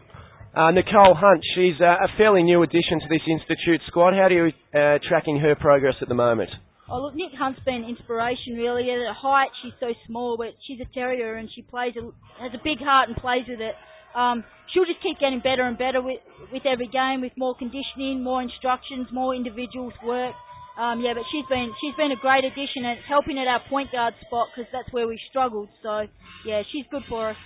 Uh, Nicole Hunt, she's uh, a fairly new addition to this institute squad. How are you uh, tracking her progress at the moment? Oh, look, Nick Hunt's been inspiration, really. At her height, she's so small, but she's a terrier and she plays a, has a big heart and plays with it. Um, she'll just keep getting better and better with, with every game, with more conditioning, more instructions, more individuals work. Um, yeah, but she's been she's been a great addition and it's helping at our point guard spot because that's where we struggled. So yeah, she's good for us.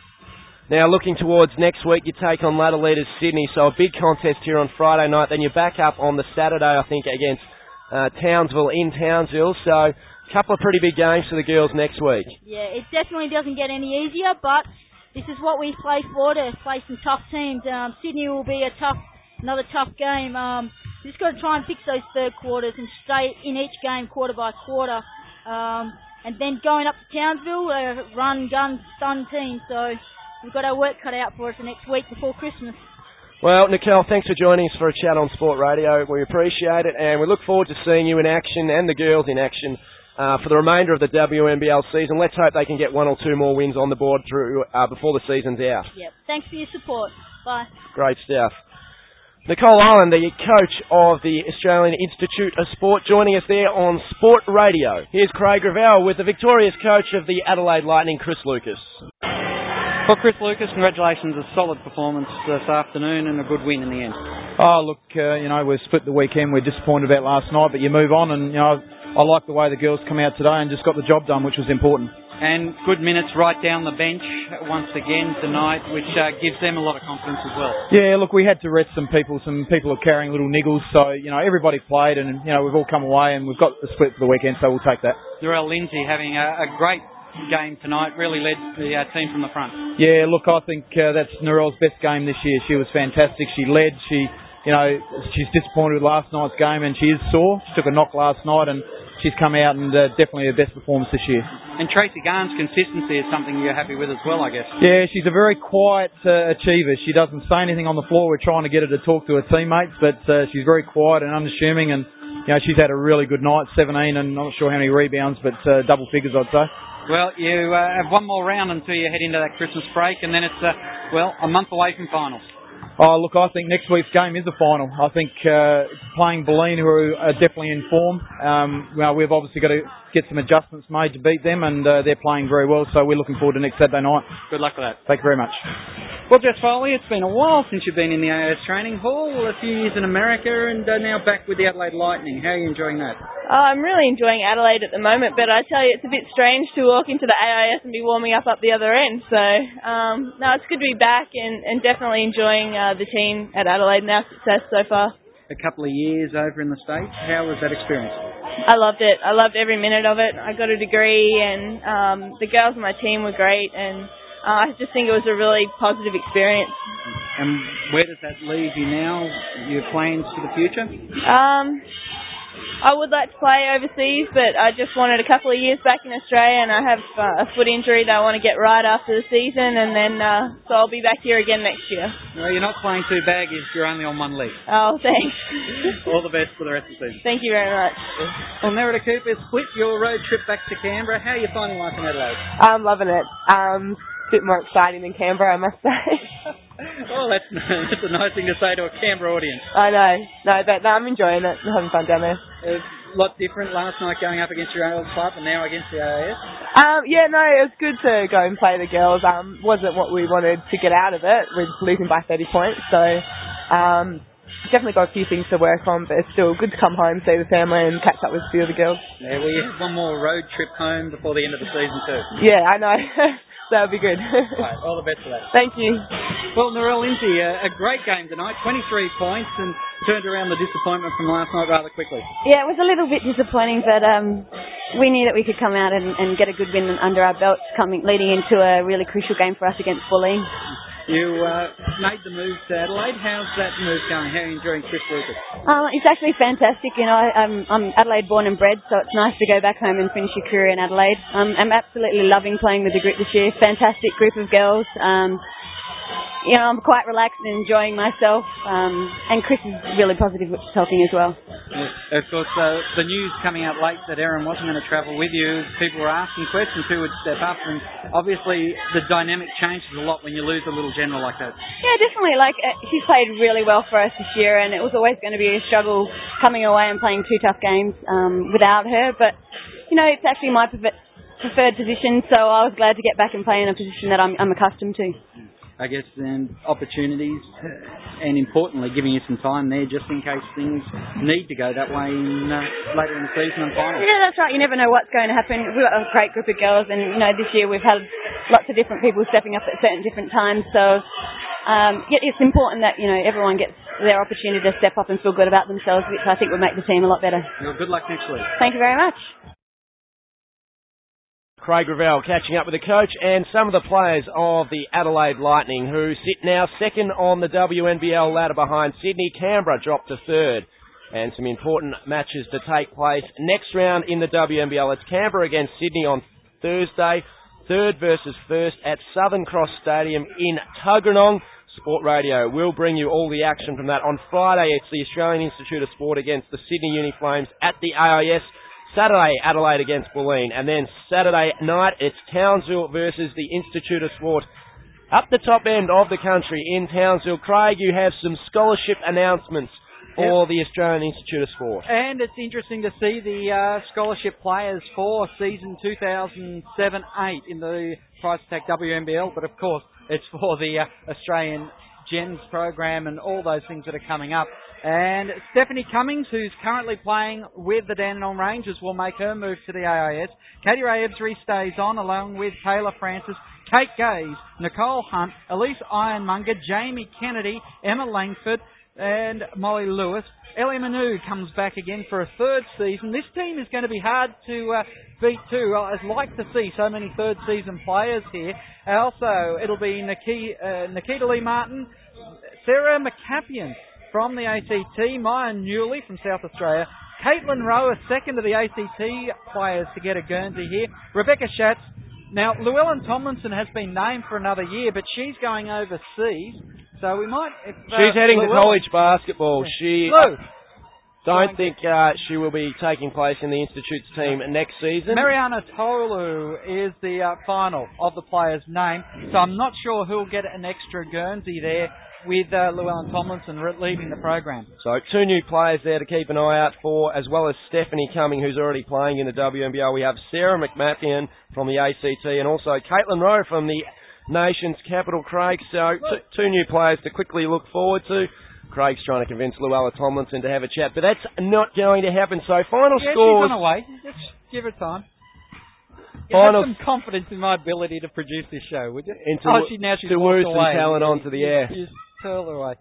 Now, looking towards next week, you take on ladder leaders Sydney, so a big contest here on Friday night. Then you're back up on the Saturday, I think, against uh, Townsville in Townsville. So, a couple of pretty big games for the girls next week. Yeah, it definitely doesn't get any easier, but this is what we play for to play some tough teams. Um, Sydney will be a tough, another tough game. Um, just got to try and fix those third quarters and stay in each game quarter by quarter. Um, and then going up to Townsville, a run, gun, stun team. So we've got our work cut out for us the next week before Christmas. Well, Nicole, thanks for joining us for a chat on Sport Radio. We appreciate it, and we look forward to seeing you in action and the girls in action uh, for the remainder of the WNBL season. Let's hope they can get one or two more wins on the board through uh, before the season's out. Yep. Thanks for your support. Bye. Great stuff. Nicole Ireland, the coach of the Australian Institute of Sport, joining us there on Sport Radio. Here's Craig Gravel with the victorious coach of the Adelaide Lightning, Chris Lucas. Well, Chris Lucas, congratulations. A solid performance this afternoon and a good win in the end. Oh, look, uh, you know, we've split the weekend. We're disappointed about last night, but you move on, and, you know, I like the way the girls come out today and just got the job done, which was important. And good minutes right down the bench once again tonight, which uh, gives them a lot of confidence as well. Yeah, look, we had to rest some people. Some people are carrying little niggles, so you know everybody played, and you know we've all come away, and we've got the split for the weekend, so we'll take that. Narelle Lindsay having a, a great game tonight. Really led the uh, team from the front. Yeah, look, I think uh, that's Narelle's best game this year. She was fantastic. She led. She, you know, she's disappointed with last night's game, and she is sore. She took a knock last night, and she's come out and uh, definitely her best performance this year. And Tracy Gahan's consistency is something you're happy with as well, I guess. Yeah, she's a very quiet uh, achiever. She doesn't say anything on the floor. We're trying to get her to talk to her teammates, but uh, she's very quiet and unassuming. And you know, she's had a really good night, 17, and I'm not sure how many rebounds, but uh, double figures, I'd say. Well, you uh, have one more round until you head into that Christmas break, and then it's, uh, well, a month away from finals. Oh, look, I think next week's game is the final. I think uh, playing Bulleen, who are definitely in form, um, well, we've obviously got to get some adjustments made to beat them, and uh, they're playing very well, so we're looking forward to next Saturday night. Good luck with that. Thank you very much. Well, Jess Foley, it's been a while since you've been in the AIS training hall, a few years in America, and uh, now back with the Adelaide Lightning. How are you enjoying that? Oh, I'm really enjoying Adelaide at the moment, but I tell you, it's a bit strange to walk into the AIS and be warming up up the other end. So, um, no, it's good to be back and, and definitely enjoying uh, the team at Adelaide and our success so far. A couple of years over in the States, how was that experience? I loved it. I loved every minute of it. I got a degree, and um, the girls on my team were great, and uh, I just think it was a really positive experience. And where does that leave you now? Your plans for the future? Um, I would like to play overseas, but I just wanted a couple of years back in Australia, and I have uh, a foot injury that I want to get right after the season, and then uh, so I'll be back here again next year. No, you're not playing two baggies. You're only on one leg. Oh, thanks. All the best for the rest of the season. Thank you very much. Well, Merida Cooper, split your road trip back to Canberra. How are you finding life in Adelaide? I'm loving it. Um, a bit more exciting than Canberra, I must say. Oh, that's that's a nice thing to say to a Canberra audience. I know. No, but no, I'm enjoying it. I'm having fun down there. A lot different last night going up against your old club and now against the AIS. Um, yeah, no, it was good to go and play the girls. Um, wasn't what we wanted to get out of it. We're losing by 30 points, so um, definitely got a few things to work on. But it's still good to come home, see the family, and catch up with a few of the girls. Yeah, well, you have one more road trip home before the end of the season too. Yeah, I know. that would be good. Right, all the best for that. Thank you. Well, Narelle Lindsay, a, a great game tonight, 23 points, and turned around the disappointment from last night rather quickly. Yeah, it was a little bit disappointing, but um, we knew that we could come out and, and get a good win under our belts, coming leading into a really crucial game for us against Bulleen. You uh, made the move to Adelaide. How's that move going? How are you enjoying Chris Lucas? Uh, it's actually fantastic. You know, I, I'm, I'm Adelaide born and bred, so it's nice to go back home and finish your career in Adelaide. Um, I'm absolutely loving playing with the group this year. Fantastic group of girls. Um, you know, I'm quite relaxed and enjoying myself. Um, and Chris is really positive, which is helping as well. Of course, uh, the news coming out late that Erin wasn't going to travel with you, people were asking questions who would step up, and obviously the dynamic changes a lot when you lose a little general like that. Yeah, definitely. Like uh, she's played really well for us this year, and it was always going to be a struggle coming away and playing two tough games um, without her. But you know, it's actually my preferred position, so I was glad to get back and play in a position that I'm, I'm accustomed to. I guess, and opportunities, and importantly, giving you some time there just in case things need to go that way in, uh, later in the season and finals. Yeah, that's right. You never know what's going to happen. We've got a great group of girls, and you know, this year we've had lots of different people stepping up at certain different times. So, um, yeah, it's important that you know everyone gets their opportunity to step up and feel good about themselves, which I think will make the team a lot better. Well, good luck next week. Thank you very much. Craig Revell catching up with the coach and some of the players of the Adelaide Lightning who sit now second on the WNBL ladder behind Sydney. Canberra dropped to third. And some important matches to take place next round in the WNBL. It's Canberra against Sydney on Thursday. Third versus first at Southern Cross Stadium in Tuggeranong. Sport Radio will bring you all the action from that. On Friday, it's the Australian Institute of Sport against the Sydney Uni Flames at the AIS. Saturday, Adelaide against Bulleen. And then Saturday night, it's Townsville versus the Institute of Sport. Up the top end of the country in Townsville. Craig, you have some scholarship announcements for the Australian Institute of Sport. And it's interesting to see the uh, scholarship players for season 2007-8 in the Price Tag WNBL, but of course it's for the uh, Australian Gens program and all those things that are coming up. And Stephanie Cummings, who's currently playing with the Dandenong Rangers, will make her move to the AIS. Katie Rae Ebzery stays on along with Kayla Francis, Kate Gaze, Nicole Hunt, Elise Ironmonger, Jamie Kennedy, Emma Ranford, and Molly Lewis. Ellie Manu comes back again for a third season. This team is going to be hard to uh, beat too. I'd like to see so many third season players here. Also, it'll be Nikita, uh, Nikita Lee Martin, Sarah McCapian from the ACT, Mia Newley from South Australia, Caitlin Rowe, second of the ACT players to get a Guernsey here, Rebecca Schatz. Now, Louella Tomlinson has been named for another year, but she's going overseas, so we might. If, uh, She's heading to college basketball. She Lou, don't think uh, she will be taking place in the Institute's team next season. Marianna Tolo is the uh, final of the player's name, so I'm not sure who'll get an extra Guernsey there with uh, Louella Tomlinson leaving the program. So two new players there to keep an eye out for, as well as Stephanie Cumming, who's already playing in the WNBL. We have Sarah McMathian from the ACT, and also Caitlin Rowe from the nation's capital, Craig. So t- two new players to quickly look forward to. Craig's trying to convince Louella Tomlinson to have a chat, but that's not going to happen. So final yeah, scores. she's on her way. Just give her time. Final- have some confidence in my ability to produce this show, would you? Into oh, she, now she's to walked woo some away. talent onto the air. Away.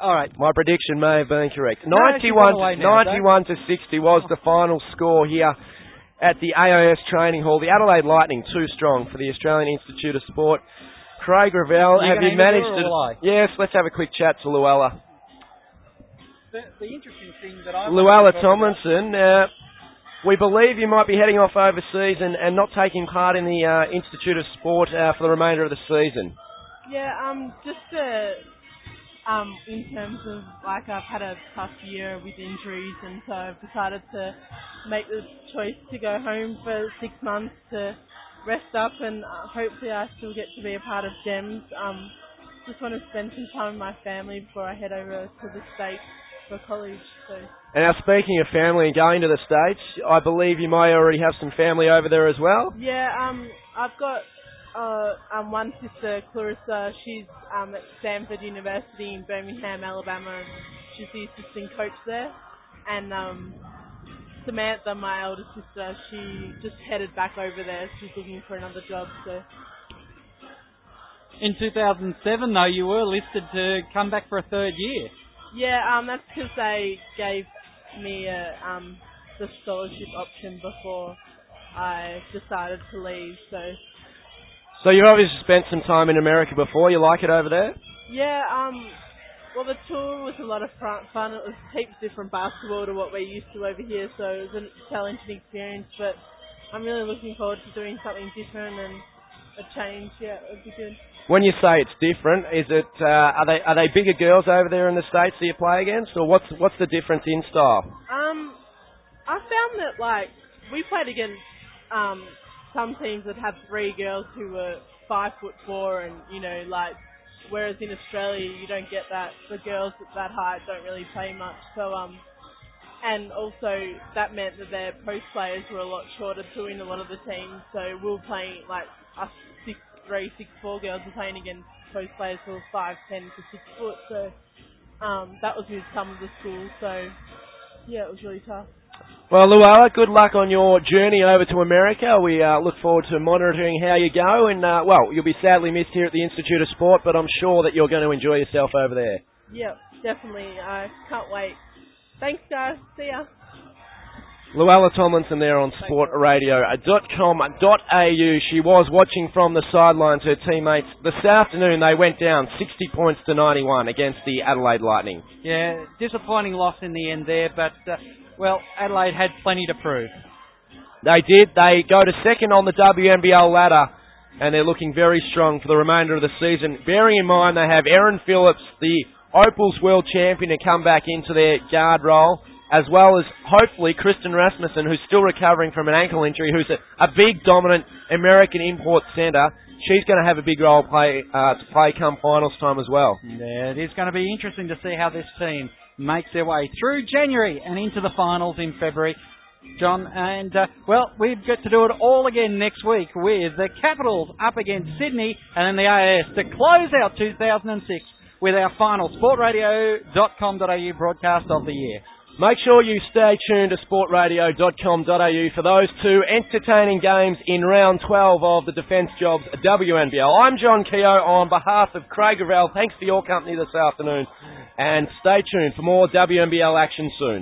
All right. My prediction may have been correct. No, 91, on now, 91 to 60 was the final score here at the AIS Training Hall. The Adelaide Lightning too strong for the Australian Institute of Sport. Craig Ravel, You have you managed to? or will I? Yes, let's have a quick chat to Louella. The, the interesting thing that I Louella wanted to talk about- Tomlinson. Uh, we believe you might be heading off overseas and, and not taking part in the uh, Institute of Sport uh, for the remainder of the season. Yeah, um, just uh, um, in terms of like I've had a tough year with injuries, and so I've decided to make the choice to go home for six months to rest up, and uh, hopefully I still get to be a part of Gems. Um, just want to spend some time with my family before I head over to the States for college. So And now, speaking of family and going to the States, I believe you may already have some family over there as well. Yeah, um, I've got uh, um, one sister, Clarissa. She's um, at Samford University in Birmingham, Alabama. She's the assistant coach there. And um, Samantha, my elder sister, she just headed back over there. She's looking for another job. So In 2007, though, you were listed to come back for a third year. yeah, um, that's because they gave me a, um, the scholarship option before I decided to leave. So So you've obviously spent some time in America before. You like it over there? Yeah, um, well, the tour was a lot of fun. It was heaps different basketball to what we're used to over here, so it was a challenging experience. But I'm really looking forward to doing something different and a change. Yeah, it would be good. When you say it's different, is it uh, are they are they bigger girls over there in the states that you play against, or what's what's the difference in style? Um, I found that like we played against um some teams that have three girls who were five foot four, and you know like whereas in Australia you don't get that. The girls at that height don't really play much, so um. And also, that meant that their post players were a lot shorter too in a lot of the teams. So we were playing like us six three, six four girls were playing against post players who were five ten to six foot. So um, that was with some of the schools. So yeah, it was really tough. Well, Louella, good luck on your journey over to America. We uh, look forward to monitoring how you go, and uh, well, you'll be sadly missed here at the Institute of Sport, but I'm sure that you're going to enjoy yourself over there. Yep, definitely. I can't wait. Thanks, guys. See ya. Louella Tomlinson there on sportradio.com.au. She was watching from the sidelines. Her teammates this afternoon they went down 60 points to 91 against the Adelaide Lightning. Yeah, disappointing loss in the end there, but uh, well, Adelaide had plenty to prove. They did. They go to second on the WNBL ladder, and they're looking very strong for the remainder of the season. Bearing in mind they have Erin Phillips, the Opals World Champion, to come back into their guard role as well as hopefully Kristen Rasmussen, who's still recovering from an ankle injury, who's a, a big, dominant American import centre. She's going to have a big role play uh, to play come finals time as well. Yeah, it is going to be interesting to see how this team makes their way through January and into the finals in February. John, and uh, well, we've got to do it all again next week with the Capitals up against Sydney and then the AIS to close out 2006 with our final sportradio.com.au broadcast of the year. Make sure you stay tuned to sportradio.com.au for those two entertaining games in round 12 of the Defence Jobs WNBL. I'm John Keogh on behalf of Craig Gravel. Thanks for your company this afternoon and stay tuned for more WNBL action soon.